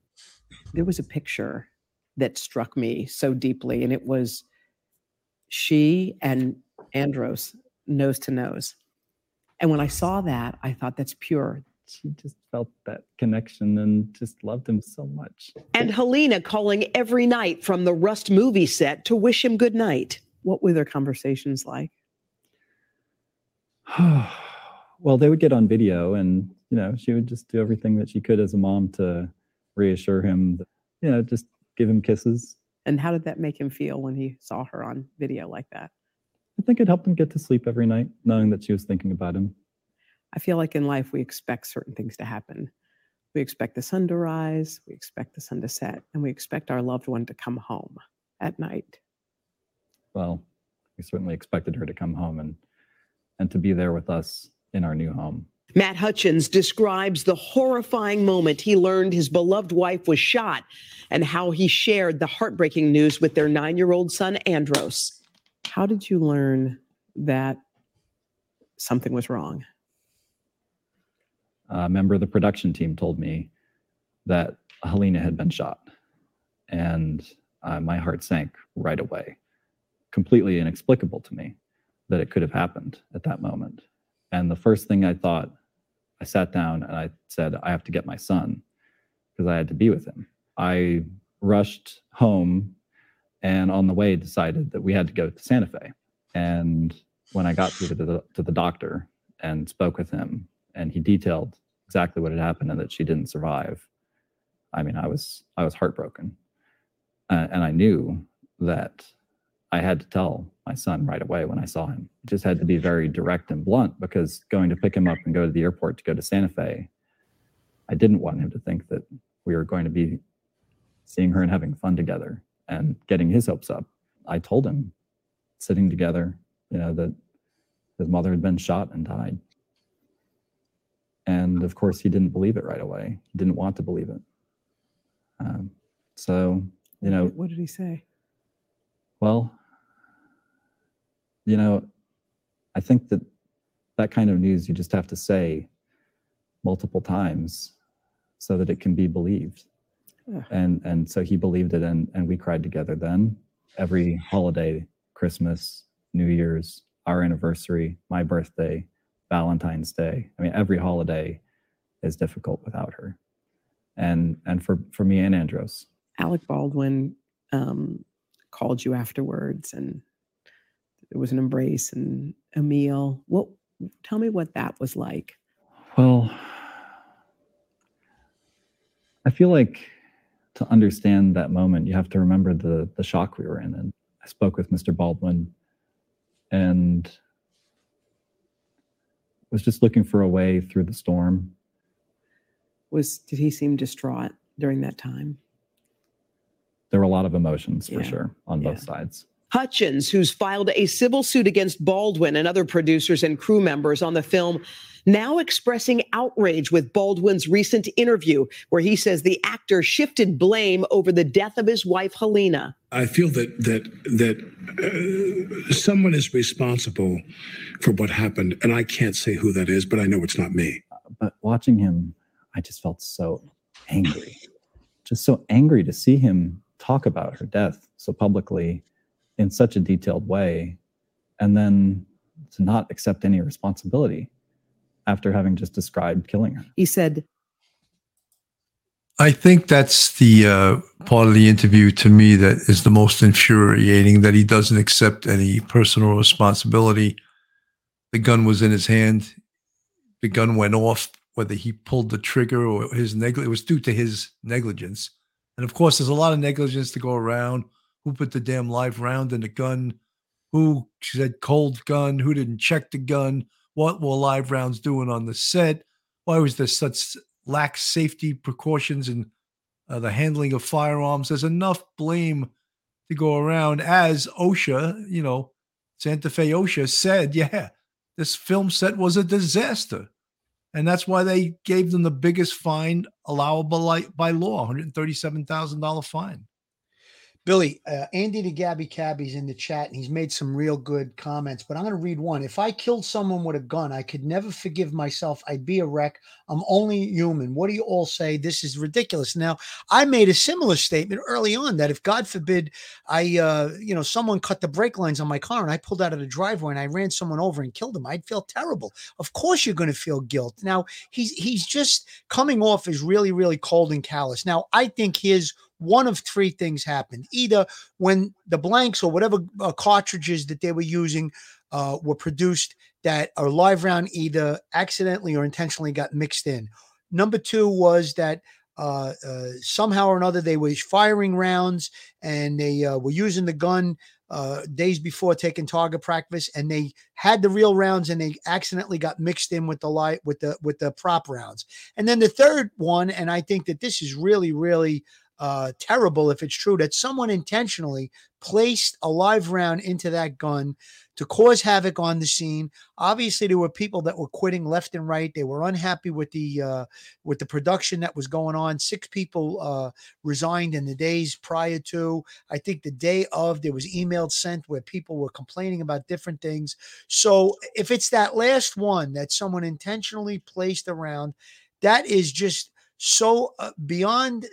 P: There was a picture that struck me so deeply, and it was she and Andros nose to nose. And when I saw that, I thought that's pure.
O: She just felt that connection and just loved him so much.
Q: And Halyna calling every night from the Rust movie set to wish him good night.
P: What were their conversations like? *sighs*
O: well, they would get on video and, you know, she would just do everything that she could as a mom to reassure him, that, you know, just give him kisses.
P: And how did that make him feel when he saw her on video like that?
O: I think it helped him get to sleep every night, knowing that she was thinking about him.
P: I feel like in life we expect certain things to happen. We expect the sun to rise, we expect the sun to set, and we expect our loved one to come home at night.
O: Well, we certainly expected her to come home and and to be there with us in our new home.
Q: Matt Hutchins describes the horrifying moment he learned his beloved wife was shot and how he shared the heartbreaking news with their nine year old son, Andros.
P: How did you learn that something was wrong?
O: A member of the production team told me that Halyna had been shot, and uh, my heart sank right away. Completely inexplicable to me that it could have happened at that moment. And the first thing I thought, I sat down and I said, I have to get my son because I had to be with him. I rushed home and on the way decided that we had to go to Santa Fe. And when I got to the, to the doctor and spoke with him, and he detailed exactly what had happened and that she didn't survive, I mean, I was I was heartbroken, uh, and I knew that I had to tell my son right away when I saw him. It just had to be very direct and blunt because going to pick him up and go to the airport to go to Santa Fe, I didn't want him to think that we were going to be seeing her and having fun together and getting his hopes up. I told him, sitting together, you know, that his mother had been shot and died. And of course, he didn't believe it right away. He didn't want to believe it. Um, so, you know,
P: What did he say?
O: well, you know, I think that that kind of news you just have to say multiple times so that it can be believed.
P: Ugh.
O: And and so he believed it and and we cried together then. Every holiday, Christmas, New Year's, our anniversary, my birthday, Valentine's Day. I mean, every holiday is difficult without her. And and for for me and Andros.
P: Alec Baldwin um, called you afterwards, and it was an embrace and a meal. What? Tell me what that was like.
O: Well, I feel like to understand that moment, you have to remember the the shock we were in. And I spoke with Mr. Baldwin and was just looking for a way through the storm.
P: Was did he seem distraught during that time?
O: There were a lot of emotions for
P: Yeah,
O: sure on both sides.
Q: Hutchins, who's filed a civil suit against Baldwin and other producers and crew members on the film, now expressing outrage with Baldwin's recent interview, where he says the actor shifted blame over the death of his wife, Halyna.
L: I feel that that that uh, someone is responsible for what happened, and I can't say who that is, but I know it's not me.
O: But watching him, I just felt so angry. Just so angry to see him talk about her death so publicly in such a detailed way and then to not accept any responsibility after having just described killing her.
P: He said,
D: I think that's the uh, part of the interview to me that is the most infuriating that he doesn't accept any personal responsibility. The gun was in his hand. The gun went off, whether he pulled the trigger or his negligence, it was due to his negligence. And of course, there's a lot of negligence to go around. Who put the damn live round in the gun? Who said cold gun? Who didn't check the gun? What were live rounds doing on the set? Why was there such lax safety precautions and uh, the handling of firearms? There's enough blame to go around. As OSHA, you know, Santa Fe OSHA said, yeah, this film set was a disaster. And that's why they gave them the biggest fine allowable by law $137,000 fine.
C: Billy, uh, Andy the Gabby Cabby's in the chat and he's made some real good comments, but I'm going to read one. If I killed someone with a gun, I could never forgive myself. I'd be a wreck. I'm only human. What do you all say? This is ridiculous. Now, I made a similar statement early on that if God forbid I, uh, you know, someone cut the brake lines on my car and I pulled out of the driveway and I ran someone over and killed him, I'd feel terrible. Of course, you're going to feel guilt. Now, he's he's just coming off as really, really cold and callous. Now, I think his one of three things happened. Either when the blanks or whatever uh, cartridges that they were using uh, were produced, that a live round either accidentally or intentionally got mixed in. Number two was that uh, uh, somehow or another they were firing rounds and they uh, were using the gun uh, days before taking target practice, and they had the real rounds and they accidentally got mixed in with the light with the with the prop rounds. And then the third one, and I think that this is really really uh, terrible if it's true that someone intentionally placed a live round into that gun to cause havoc on the scene. Obviously, there were people that were quitting left and right. They were unhappy with the uh, with the production that was going on. Six people uh, resigned in the days prior to. I think the day of there was emails sent where people were complaining about different things. So if it's that last one that someone intentionally placed around, that is just so uh, beyond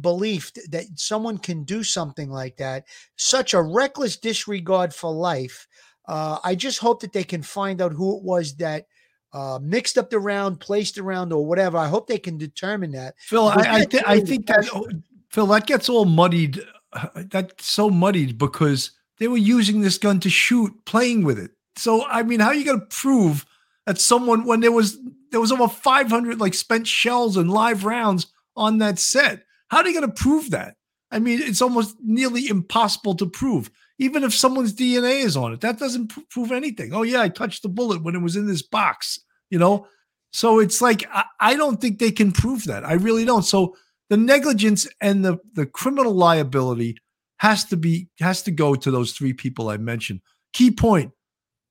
C: belief that someone can do something like that, such a reckless disregard for life. Uh, I just hope that they can find out who it was that uh, mixed up the round, placed around, or whatever. I hope they can determine that.
D: Phil, I, I, th- I think that oh, Phil, that gets all muddied. *sighs* That's so muddied because they were using this gun to shoot, playing with it. So I mean, how are you going to prove that someone when there was there was over 500 like spent shells and live rounds on that set. How are you going to prove that? I mean, it's almost nearly impossible to prove. Even if someone's DNA is on it, that doesn't pr- prove anything. Oh yeah, I touched the bullet when it was in this box. You know, so it's like I, I don't think they can prove that. I really don't. So the negligence and the the criminal liability has to be has to go to those three people I mentioned. Key point: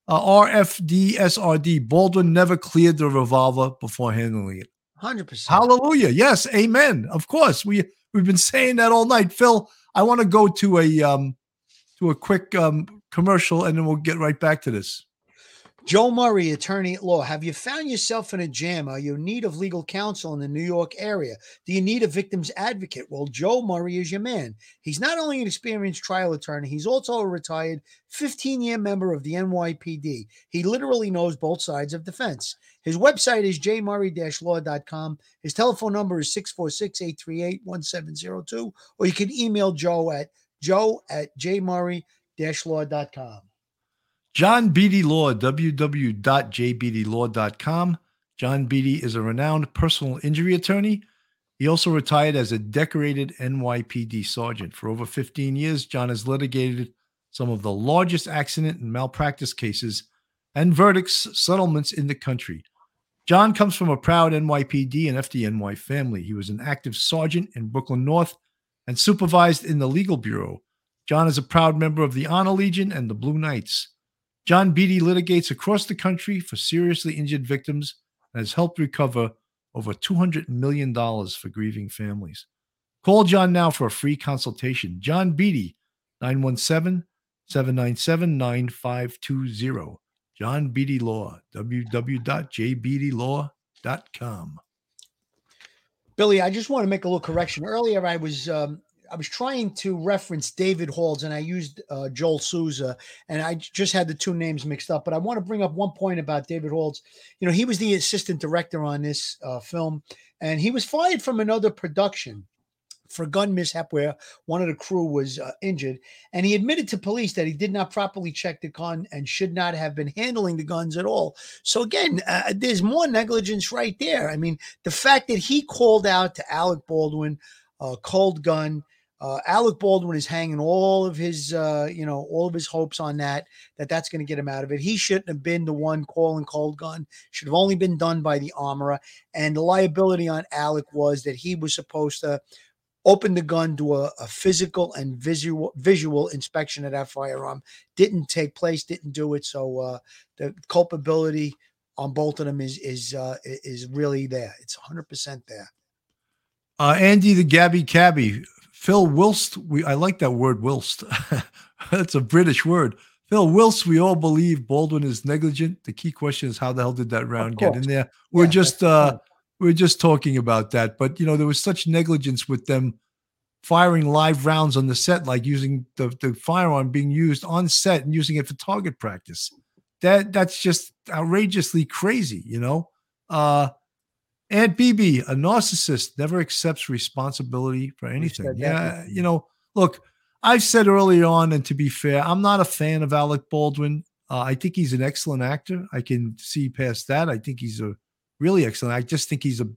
D: uh, RFDSRD. Baldwin never cleared the revolver before handling it.
C: Hundred percent.
D: Hallelujah. Yes. Amen. Of course. We we've been saying that all night. Phil, I want to go to a um to a quick um commercial and then we'll get right back to this.
C: Joe Murray, attorney at law. Have you found yourself in a jam? Are you in need of legal counsel in the New York area? Do you need a victim's advocate? Well, Joe Murray is your man. He's not only an experienced trial attorney, he's also a retired 15 year member of the NYPD. He literally knows both sides of the fence. His website is jmurray law.com. His telephone number is 646 838 1702, or you can email Joe at joe at jmurray law.com.
D: John Beatty Law, www.jbdlaw.com. John Beatty is a renowned personal injury attorney. He also retired as a decorated NYPD sergeant. For over 15 years, John has litigated some of the largest accident and malpractice cases and verdicts settlements in the country. John comes from a proud NYPD and FDNY family. He was an active sergeant in Brooklyn North and supervised in the legal bureau. John is a proud member of the Honor Legion and the Blue Knights. John Beatty litigates across the country for seriously injured victims and has helped recover over $200 million for grieving families. Call John now for a free consultation. John Beatty, 917 797 9520. John Beatty Law, www.jbeattylaw.com.
C: Billy, I just want to make a little correction. Earlier, I was um, I was trying to reference David Halls and I used uh, Joel Souza and I just had the two names mixed up. But I want to bring up one point about David Halls. You know, he was the assistant director on this uh, film and he was fired from another production for gun mishap where one of the crew was uh, injured. And he admitted to police that he did not properly check the gun and should not have been handling the guns at all. So, again, uh, there's more negligence right there. I mean, the fact that he called out to Alec Baldwin, uh, cold gun. Uh, Alec Baldwin is hanging all of his, uh, you know, all of his hopes on that. That that's going to get him out of it. He shouldn't have been the one calling cold gun. Should have only been done by the armorer. And the liability on Alec was that he was supposed to open the gun, to a, a physical and visual visual inspection of that firearm. Didn't take place. Didn't do it. So uh, the culpability on both of them is is uh, is really there. It's 100 percent there.
D: Uh, Andy the Gabby Cabby, Phil whilst We I like that word whilst. *laughs* That's a British word. Phil whilst we all believe Baldwin is negligent. The key question is how the hell did that round get in there? We're
C: Yeah,
D: just uh we're just talking about that. But you know, there was such negligence with them firing live rounds on the set, like using the, the firearm being used on set and using it for target practice. That that's just outrageously crazy, you know. Uh Aunt BB, a narcissist, never accepts responsibility for anything. Yeah, you know, look, I've said early on, and to be fair, I'm not a fan of Alec Baldwin. Uh, I think he's an excellent actor. I can see past that. I think he's a really excellent. I just think he's a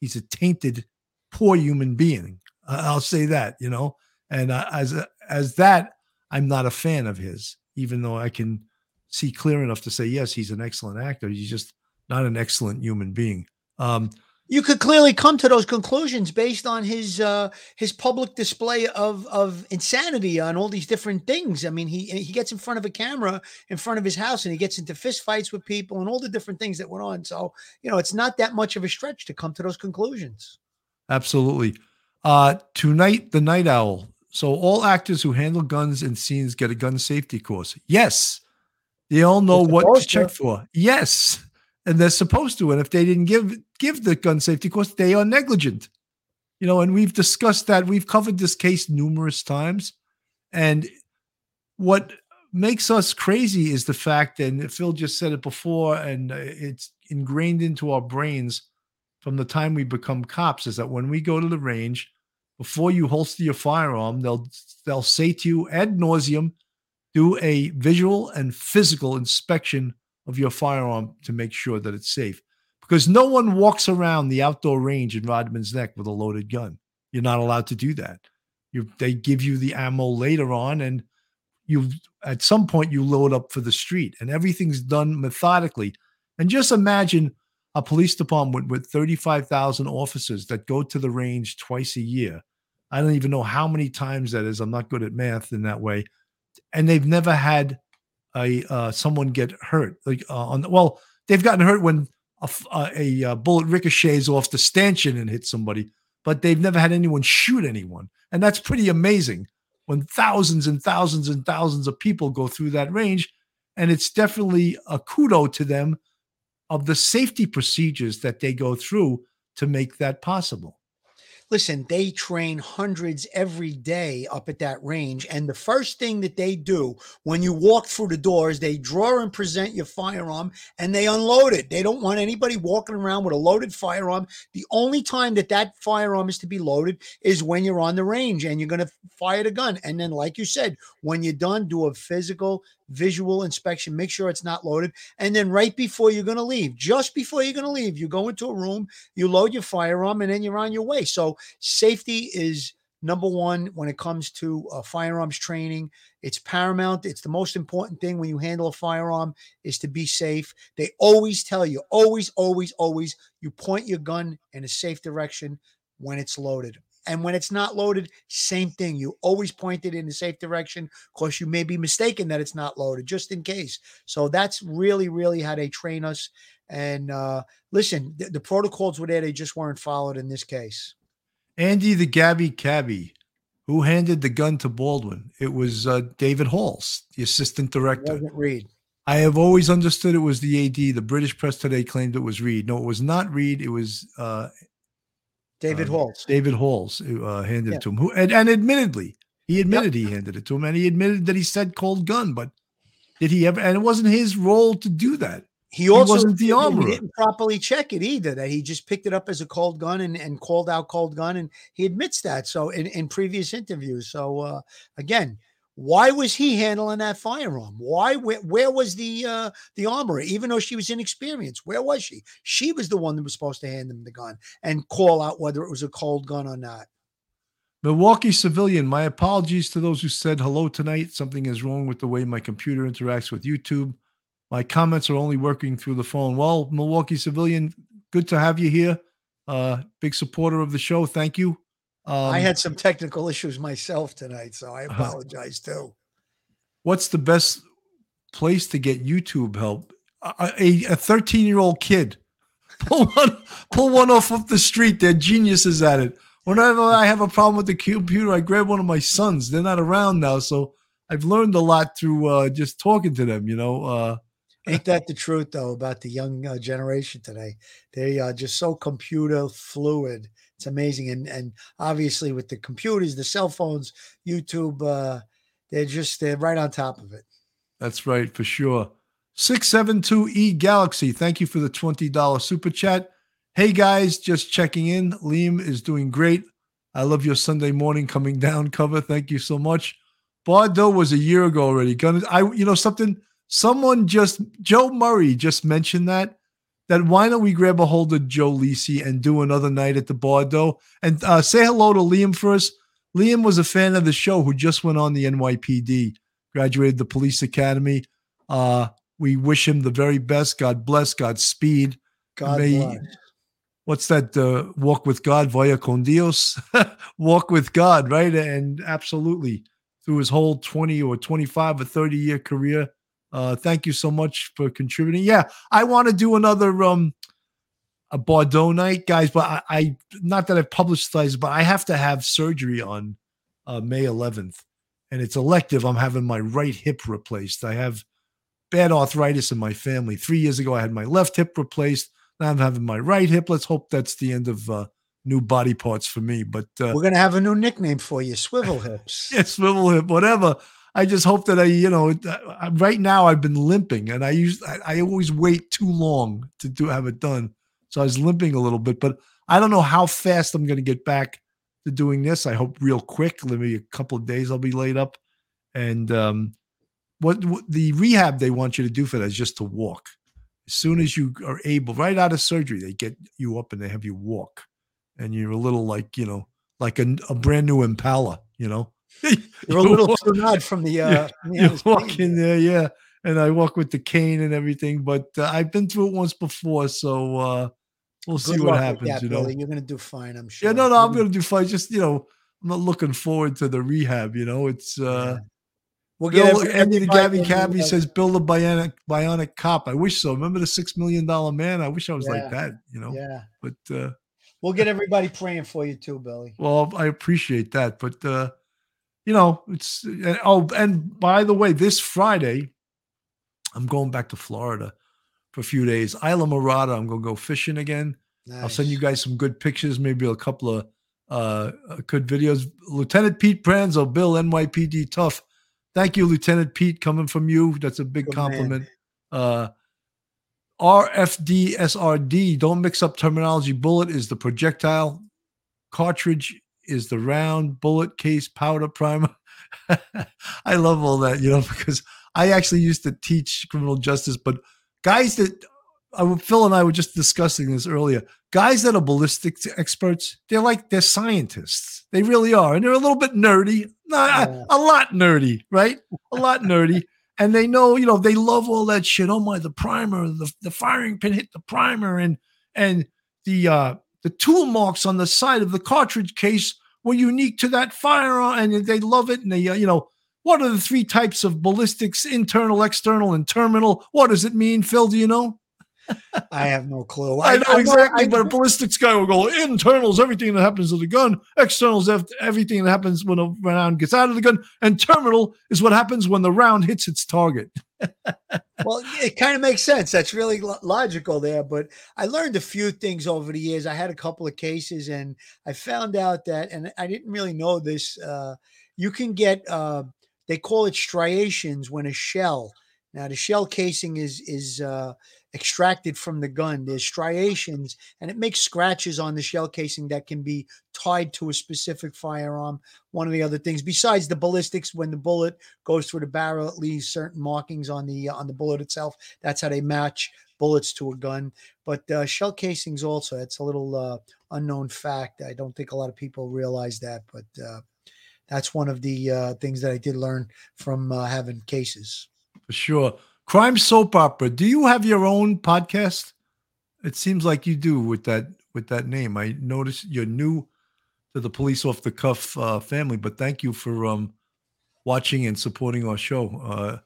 D: he's a tainted, poor human being. Uh, I'll say that, you know. And uh, as a, as that, I'm not a fan of his, even though I can see clear enough to say yes, he's an excellent actor. He's just not an excellent human being. Um,
C: You could clearly come to those conclusions based on his uh, his public display of of insanity on all these different things. I mean, he he gets in front of a camera in front of his house and he gets into fist fights with people and all the different things that went on. So you know, it's not that much of a stretch to come to those conclusions.
D: Absolutely. Uh, tonight, the Night Owl. So all actors who handle guns in scenes get a gun safety course. Yes, they all know
C: They're
D: what to check for. Yes, and they're supposed to. And if they didn't give give the gun safety course, they are negligent. You know, and we've discussed that. We've covered this case numerous times. And what makes us crazy is the fact, and Phil just said it before, and uh, it's ingrained into our brains from the time we become cops, is that when we go to the range, before you holster your firearm, they'll they'll say to you ad nauseum, do a visual and physical inspection of your firearm to make sure that it's safe. Because no one walks around the outdoor range in Rodman's Neck with a loaded gun. You're not allowed to do that. You they give you the ammo later on, and you at some point you load up for the street, and everything's done methodically. And just imagine a police department with 35,000 officers that go to the range twice a year. I don't even know how many times that is. I'm not good at math in that way. And they've never had a uh, someone get hurt. Like uh, on well, they've gotten hurt when a, uh, a, uh, bullet ricochets off the stanchion and hits somebody, but they've never had anyone shoot anyone. And that's pretty amazing when thousands and thousands and thousands of people go through that range. And it's definitely a kudo to them of the safety procedures that they go through to make that possible.
C: Listen, they train hundreds every day up at that range. And the first thing that they do when you walk through the doors, they draw and present your firearm and they unload it. They don't want anybody walking around with a loaded firearm. The only time that that firearm is to be loaded is when you're on the range and you're going to fire the gun. And then, like you said, when you're done, do a physical, visual inspection, make sure it's not loaded. And then, right before you're going to leave, just before you're going to leave, you go into a room, you load your firearm, and then you're on your way. So, safety is number one when it comes to uh, firearms training it's paramount it's the most important thing when you handle a firearm is to be safe they always tell you always always always you point your gun in a safe direction when it's loaded and when it's not loaded same thing you always point it in a safe direction because you may be mistaken that it's not loaded just in case so that's really really how they train us and uh listen the, the protocols were there they just weren't followed in this case
D: Andy the Gabby Cabby, who handed the gun to Baldwin? It was uh, David Halls, the assistant director.
C: wasn't Reed.
D: I have always understood it was the AD. The British press today claimed it was Reed. No, it was not Reed. It was uh,
C: David
D: uh,
C: Halls.
D: David Halls who uh, handed
C: Yeah.
D: it to him. Who and, and admittedly, he admitted he handed it to him, and he admitted that he said cold gun. But did he ever? And it wasn't his role to do that.
C: He also
D: wasn't the
C: admitted he didn't properly check it either. That he just picked it up as a cold gun and, and called out cold gun, and he admits that. So in, in previous interviews. So uh, again, why was he handling that firearm? Why? Where, where was the uh, the armorer? Even though she was inexperienced, where was she? She was the one that was supposed to hand him the gun and call out whether it was a cold gun or not.
D: Milwaukee civilian, my apologies to those who said hello tonight. Something is wrong with the way my computer interacts with YouTube. My comments are only working through the phone. Well, Milwaukee civilian, good to have you here. Uh, big supporter of the show. Thank you. Um,
C: I had some technical issues myself tonight, so I apologize too.
D: what's the best place to get YouTube help? A 13 year old kid. *laughs* Pull one, pull one off of the street. They're geniuses at it. Whenever I have a problem with the computer, I grab one of my sons. They're not around now, so I've learned a lot through uh, just talking to them. You know, uh,
C: Ain't that the truth though about the young uh, generation today? They are just so computer fluid. It's amazing, and and obviously with the computers, the cell phones, YouTube, uh, they're just they're right on top of it.
D: That's right, for sure. 672E Galaxy, thank you for the $20 super chat. Hey guys, just checking in. Liam is doing great. I love your Sunday morning coming down cover. Thank you so much. Bardo was a year ago already. Gonna I you know something? Someone just Joe Murray just mentioned that. That why don't we grab a hold of Joe Lisi and do another night at the Bardo? And uh, say hello to Liam first. Liam was a fan of the show who just went on the NYPD, graduated the police academy. Uh, we wish him the very best. God bless. God speed.
C: God
D: May-
C: bless.
D: What's that? Uh, walk with God via con Dios. *laughs* walk with God, right? And absolutely through his whole 20 or 25 or 30 year career. Uh, thank you so much for contributing. Yeah, I want to do another um a Bardo night, guys, but I, I not that I've publicized, but I have to have surgery on uh, May 11th, and it's elective. I'm having my right hip replaced. I have bad arthritis in my family. Three years ago, I had my left hip replaced. Now I'm having my right hip. Let's hope that's the end of uh, new body parts for me. But uh,
C: We're gonna have a new nickname for you, Swivel Hips. *laughs*
D: yeah, swivel hip, whatever. I just hope that I, you know, right now I've been limping, and I use I, I always wait too long to do have it done, so I was limping a little bit. But I don't know how fast I'm going to get back to doing this. I hope real quick, maybe a couple of days I'll be laid up. And um, what, what the rehab they want you to do for that is just to walk. As soon as you are able, right out of surgery, they get you up and they have you walk, and you're a little like you know, like a, a brand new Impala, you know. *laughs*
C: You're a little too nod from the *laughs* uh the
D: you walk in there, yeah, and I walk with the cane and everything. But uh, I've been through it once before, so uh, we'll see what happens.
C: that,
D: you know,
C: Billy. You're gonna do fine, I'm sure.
D: yeah, no, no, I'm gonna do fine. Just you know, I'm not looking forward to the rehab. You know, it's uh,
C: We'll
D: Bill,
C: get
D: Andy the Gabby Cabby
C: uh,
D: says build a bionic bionic cop. I wish so. Remember the six million dollar man? I wish I was
C: Yeah.
D: like that. You know,
C: Yeah.
D: but uh,
C: We'll get everybody praying for you too, Billy.
D: Well, I appreciate that, but uh, you know, it's oh, and by the way, this Friday, I'm going back to Florida for a few days. Islamorada, I'm gonna go fishing again. I'll send you guys some good pictures, maybe a couple of uh uh, good videos. Lieutenant Pete Pranzo, Bill NYPD Tough. Thank you, Lieutenant Pete, coming from you. That's a big
C: Good
D: compliment. Uh RFD SRD. Don't mix up terminology. Bullet is the projectile. Cartridge is the round. Bullet case powder primer. *laughs* I love all that, you know, *laughs* because I actually used to teach criminal justice, but guys that I, Phil and I were just discussing this earlier. Guys that are ballistics experts, they're like they're scientists. They really are, and they're a little bit nerdy, Nah, a, a lot nerdy, right? A lot nerdy, *laughs* and they know, you know, they love all that shit. Oh my, the primer, the, the firing pin hit the primer, and and the uh the tool marks on the side of the cartridge case were unique to that firearm, and they love it. And they, uh, you know, what are the three types of ballistics: internal, external, and terminal? What does it mean, Phil? Do you know?
C: I have no clue.
D: I know exactly,
C: I
D: but *laughs* a ballistics guy will go internals, everything that happens to the gun. Externals, everything that happens when a round gets out of the gun. And terminal is what happens when the round hits its target. *laughs*
C: well, it kind of makes sense. That's really lo- logical there. But I learned a few things over the years. I had a couple of cases, and I found out that, and I didn't really know this. Uh, you can get, uh, they call it striations when a shell. Now the shell casing is is uh, extracted from the gun. There's striations, and it makes scratches on the shell casing that can be tied to a specific firearm. One of the other things, besides the ballistics, when the bullet goes through the barrel, it leaves certain markings on the on the bullet itself. That's how they match bullets to a gun. But uh, shell casings also, it's a little uh, unknown fact. I don't think a lot of people realize that, but uh, that's one of the uh, things that I did learn from uh, having cases.
D: For sure. Crime soap opera. Do you have your own podcast? It seems like you do with that with that name. I noticed you're new to the police off the cuff uh, family, but thank you for um, watching and supporting our show. Uh,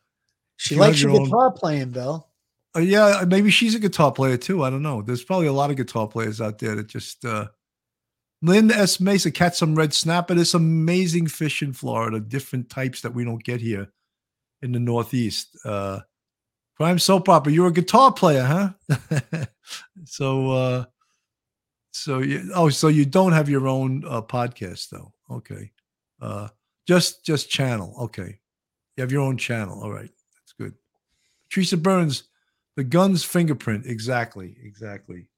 C: She
D: you
C: likes your
D: own-
C: guitar playing, Bill.
D: Uh, yeah, maybe she's a guitar player too. I don't know. There's probably a lot of guitar players out there that just. Uh, Lynn S. Mesa, catch some red snapper. There's amazing fish in Florida, different types that we don't get here in the Northeast. Uh, Crime soap opera. You're a guitar player, huh? *laughs* so, uh, so you, oh, so you don't have your own uh, podcast though? Okay, uh, just just channel. Okay, you have your own channel. All right, that's good. Teresa Burns, the gun's fingerprint. Exactly, exactly.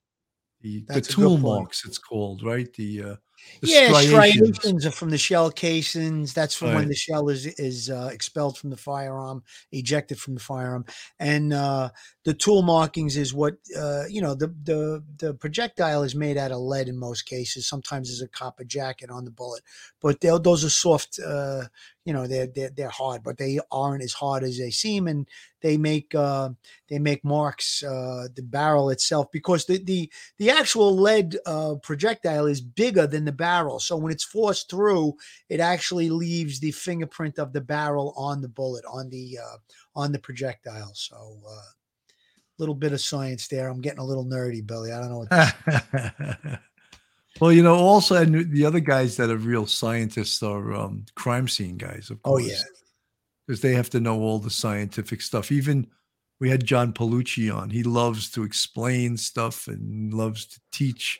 D: The, the
C: That's a good
D: tool marks. It's called right. The uh,
C: yeah,
D: striations.
C: striations are from the shell casings. That's from when the shell is is uh, expelled from the firearm, ejected from the firearm, and uh, the tool markings is what uh, you know. The the the projectile is made out of lead in most cases. Sometimes there's a copper jacket on the bullet, but those are soft. Uh, you know, they're, they're they're hard, but they aren't as hard as they seem, and they make uh, they make marks. Uh, the barrel itself, because the the the actual lead uh, projectile is bigger than the barrel. So when it's forced through, it actually leaves the fingerprint of the barrel on the bullet, on the uh, on the projectile. So little bit of science there. I'm getting a little nerdy, Billy. I don't know what. *laughs*
D: well, you know, also and the other guys that are real scientists are um, crime scene guys, of
C: Oh,
D: course.
C: yeah.
D: because they have to know all the scientific stuff. Even we had John Palucci on. He loves to explain stuff and loves to teach.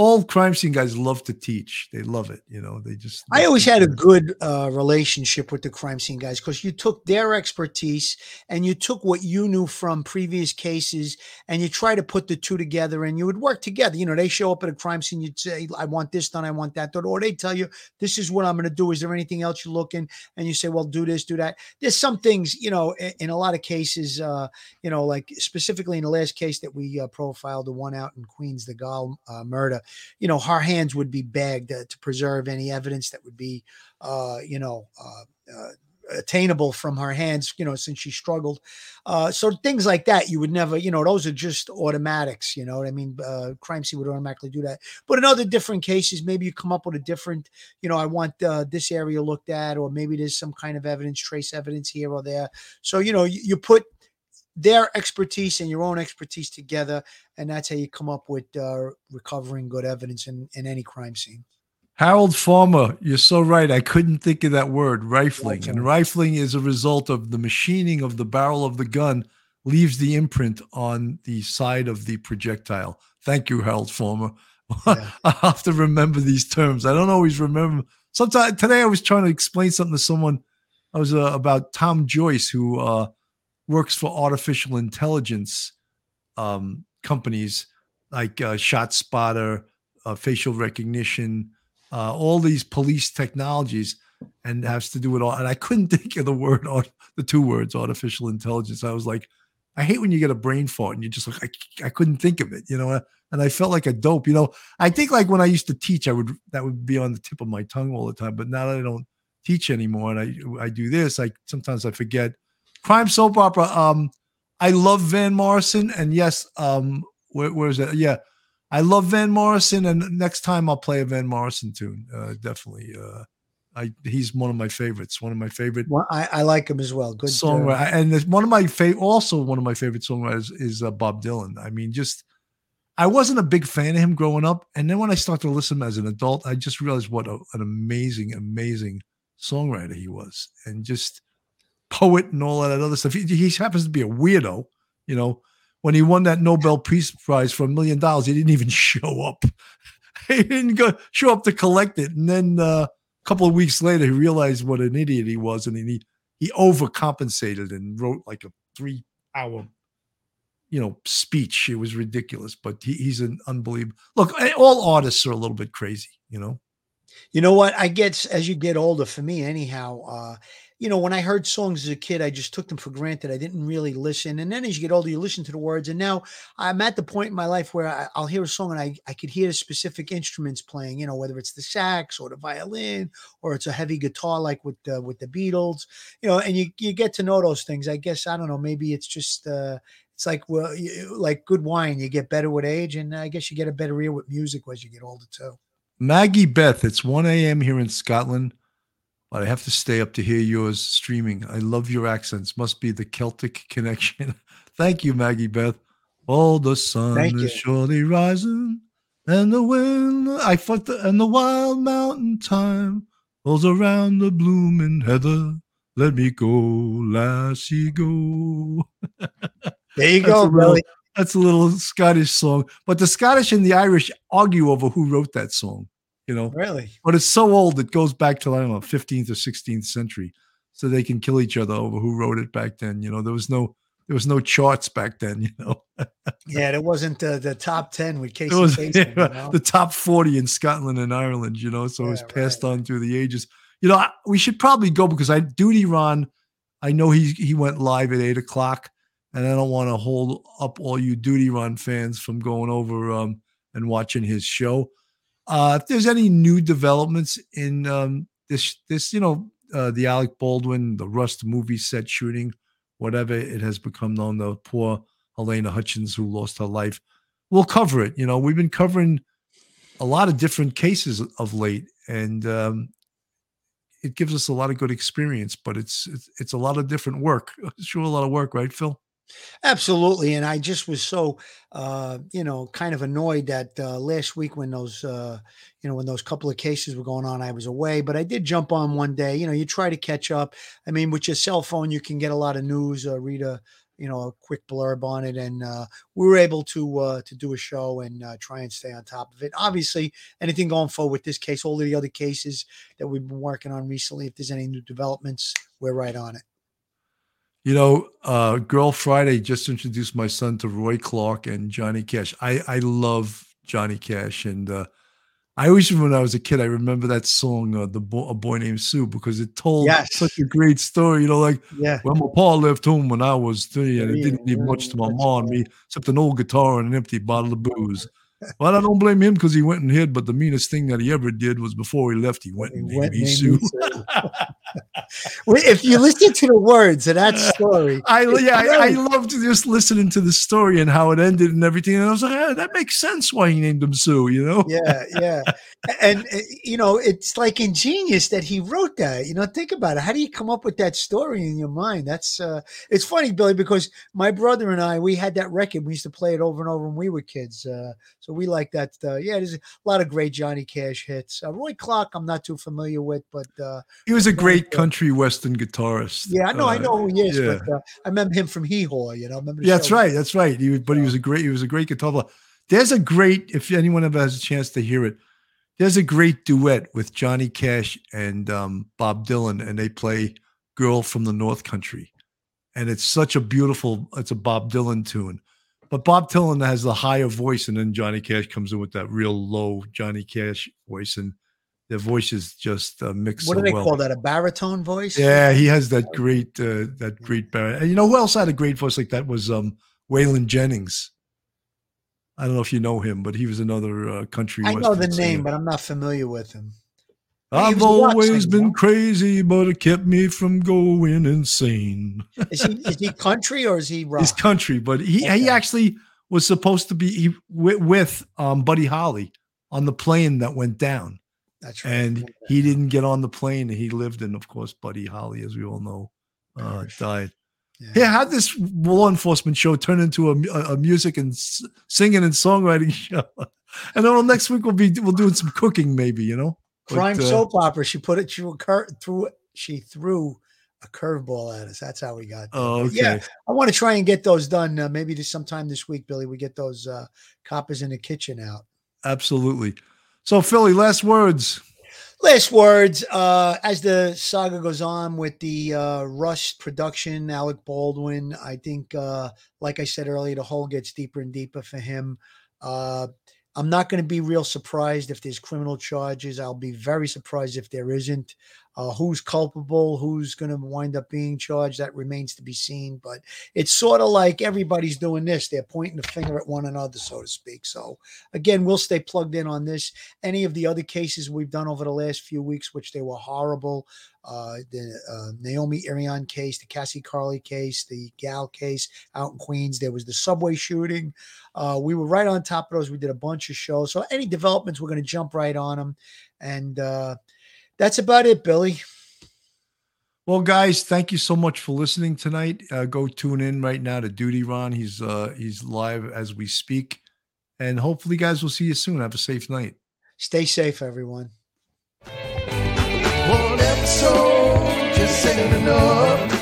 D: All crime scene guys love to teach. They love it. You know, they just.
C: I always had a good uh, relationship with the crime scene guys because you took their expertise and you took what you knew from previous cases and you try to put the two together and you would work together. You know, they show up at a crime scene, you'd say, I want this done, I want that done. Or they tell you, this is what I'm going to do. Is there anything else you're looking? And you say, well, do this, do that. There's some things, you know, i- in a lot of cases, uh, you know, like specifically in the last case that we uh, profiled, the one out in Queens, the Gaal uh, murder, you know, our hands would be bagged uh, to preserve any evidence that would be, uh, you know, uh, attainable from her hands, you know, since she struggled. Uh, so things like that, you would never, you know, those are just automatics, you know what I mean? Uh, crime scene would automatically do that. But in other different cases, maybe you come up with a different, you know, I want uh, this area looked at, or maybe there's some kind of evidence, trace evidence here or there. So, you know, you, you put their expertise and your own expertise together, and that's how you come up with uh, recovering good evidence in, in any crime scene.
D: Harold Farmer, you're so right. I couldn't think of that word, rifling. And rifling is a result of the machining of the barrel of the gun leaves the imprint on the side of the projectile. Thank you, Harold Farmer. *laughs* I have to remember these terms. I don't always remember. Sometimes today I was trying to explain something to someone. I was uh, about Tom Joyce, who uh, works for artificial intelligence um, companies like uh, ShotSpotter, uh, facial recognition, uh, all these police technologies, and has to do with all. And I couldn't *laughs* think of the word or the two words artificial intelligence. I was like, I hate when you get a brain fart and you're just like, I, I couldn't think of it, you know. And I felt like a dope, you know. I think like when I used to teach, I would that would be on the tip of my tongue all the time. But now that I don't teach anymore and I I do this, I sometimes I forget. Crime soap opera. Um, I love Van Morrison, and yes, um, where, where is that? Yeah, I love Van Morrison, and next time I'll play a Van Morrison tune. Uh, definitely. Uh, I he's one of my favorites. One of my favorite
C: Well, I, I like him as well. Good uh,
D: songwriter, and there's one of my favorite. Also, one of my favorite songwriters is uh, Bob Dylan. I mean, just I wasn't a big fan of him growing up, and then when I started to listen as an adult, I just realized what a, an amazing, amazing songwriter he was, and just poet and all that other stuff. He, he happens to be a weirdo, you know. When he won that Nobel Peace Prize for a million dollars, he didn't even *laughs* show up. he didn't go show up to collect it, and then uh, a couple of weeks later, he realized what an idiot he was, and he he overcompensated and wrote like a three-hour you know, speech. It was ridiculous, but he, he's an unbelievable. Look, eh, all artists are a little bit crazy, you know.
C: You know what? I get as you get older, for me anyhow, uh, you know, when I heard songs as a kid, I just took them for granted. I didn't really listen. And then as you get older, you listen to the words. And now I'm at the point in my life where I, I'll hear a song and I, I could hear specific instruments playing, you know, whether it's the sax or the violin or it's a heavy guitar like with the, with the Beatles, you know, and you, you get to know those things. I guess, I don't know, maybe it's just, uh, it's like, well, you, like good wine, you get better with age. And I guess you get a better ear with music as you get older too.
D: Maggie Beth, it's 1 a.m. here in Scotland, but I have to stay up to hear yours streaming. I love your accents. Must be the Celtic *laughs* connection. Thank you, Maggie Beth. Oh, the sun
C: Thank
D: is
C: you.
D: surely rising, and the wind I fought the, and the wild mountain thyme rolls around the blooming heather. Let me go, lassie, go.
C: There you *laughs* go, Billy.
D: That's a little Scottish song, but the Scottish and the Irish argue over who wrote that song. You know,
C: Really?
D: but it's so old it goes back to I don't know 15th or 16th century, so they can kill each other over who wrote it back then. You know, there was no there was no charts back then. *laughs* You know,
C: Yeah, it wasn't uh, the top 10 with Casey
D: it was
C: Kasem, you know? *laughs*
D: the top 40 in Scotland and Ireland. You know, so it was passed on through the ages. You know, I, we should probably go because I Duty Ron, I know he he went live at eight o'clock, and I don't want to hold up all you Duty Ron fans from going over um, and watching his show. Uh, if there's any new developments in um, this, this you know, uh, the Alec Baldwin, the Rust movie set shooting, whatever it has become known, the poor Halyna Hutchins who lost her life, we'll cover it. You know, we've been covering a lot of different cases of late, and um, it gives us a lot of good experience. But it's it's, it's a lot of different work. It's *laughs* sure a lot of work, right, Phil?
C: Absolutely. And I just was so, uh, you know, kind of annoyed that uh, last week when those, uh, you know, when those couple of cases were going on, I was away. But I did jump on one day. You know, you try to catch up. I mean, with your cell phone, you can get a lot of news, uh, read a, you know, a quick blurb on it, and uh, we were able to uh, to do a show and uh, try and stay on top of it. Obviously, anything going forward with this case, all of the other cases that we've been working on recently, if there's any new developments, we're right on it.
D: You know, uh, Girl Friday just introduced my son to Roy Clark and Johnny Cash. I I love Johnny Cash, and uh, I always when I was a kid, I remember that song, uh, "The Bo- A Boy Named Sue," because it told
C: Yes.
D: such a great story. You know, like
C: Yeah.
D: when my pa left home when I was three, and it didn't
C: yeah,
D: much to my mom and me except an old guitar and an empty bottle of booze. Well, I don't blame him because he went and hid, but the meanest thing that he ever did was before he left, he went and named
C: went
D: me Sue. *laughs*
C: if you listen to the words of that story,
D: I yeah, I, I loved just listening to the story and how it ended and everything. And I was like, ah, that makes sense why he named him Sue, you know?
C: yeah, yeah. And uh, you know, it's like ingenious that he wrote that. You know, think about it. How do you come up with that story in your mind? That's uh it's funny, Billy, because my brother and I, we had that record. We used to play it over and over when we were kids. Uh so we like that. Uh, yeah, there's a lot of great Johnny Cash hits. Uh, Roy Clark, I'm not too familiar with, but uh
D: He was a great country western guitarist.
C: yeah, I know, I
D: Uh,
C: know who he is,
D: yeah.
C: but uh, I remember him from Hee Haw, you know. Remember
D: Yeah, that's right. That's right. He was, but he was a great. He was a great guitar player. There's a great. If anyone ever has a chance to hear it, there's a great duet with Johnny Cash and um, Bob Dylan, and they play "Girl from the North Country," and it's such a beautiful. It's a Bob Dylan tune, but Bob Dylan has the higher voice, and then Johnny Cash comes in with that real low Johnny Cash voice, and their voices just uh, mix.
C: What
D: so
C: do they
D: well.
C: call that? A baritone voice?
D: Yeah, he has that great uh, that great barrier. And you know who else had a great voice like that was um Waylon Jennings. I don't know if you know him, but he was another uh, country.
C: I know the
D: western
C: name, but I'm not familiar with him.
D: I've
C: was a rock
D: always been crazy, but it kept me from going insane. *laughs*
C: Is he is he country or is he rock?
D: He's country, but he he actually was supposed to be he, with, with um, Buddy Holly on the plane that went down.
C: That's
D: right. And he didn't get on the plane. He lived, and of course, Buddy Holly, as we all know, uh, died. Yeah. how this law enforcement show turn into a, a, a music and s- singing and songwriting *laughs* show? And then next week we'll be we'll doing some cooking, maybe you know. But,
C: Crime
D: uh,
C: soap opera. She put it through a cur- through she threw a curveball at us. That's how we got. there.
D: Oh,
C: But Yeah. I want to try and get those done. Uh, maybe this sometime this week, Billy. We get those uh, coppers in the kitchen out.
D: Absolutely. So, Philly, last words.
C: last words uh as the saga goes on with the uh rust production alec baldwin i think uh like i said earlier the hole gets deeper and deeper for him uh i'm not going to be real surprised if there's criminal charges. I'll be very surprised if there isn't uh, who's culpable who's going to wind up being charged that remains to be seen but it's sort of like everybody's doing this they're pointing the finger at one another so to speak so again we'll stay plugged in on this. Any of the other cases we've done over the last few weeks which they were horrible uh, the uh, naomi irion case the cassie carli case the gaal case out in queens there was the subway shooting uh, we were right on top of those we did a bunch of shows so any developments we're going to jump right on them and uh, that's about it billy
D: Well, guys, thank you so much for listening tonight. Uh, go tune in right now to Duty Ron. He's uh, he's live as we speak, and hopefully, guys, we'll see you soon. Have a safe night.
C: stay safe everyone
R: One episode just ain't enough.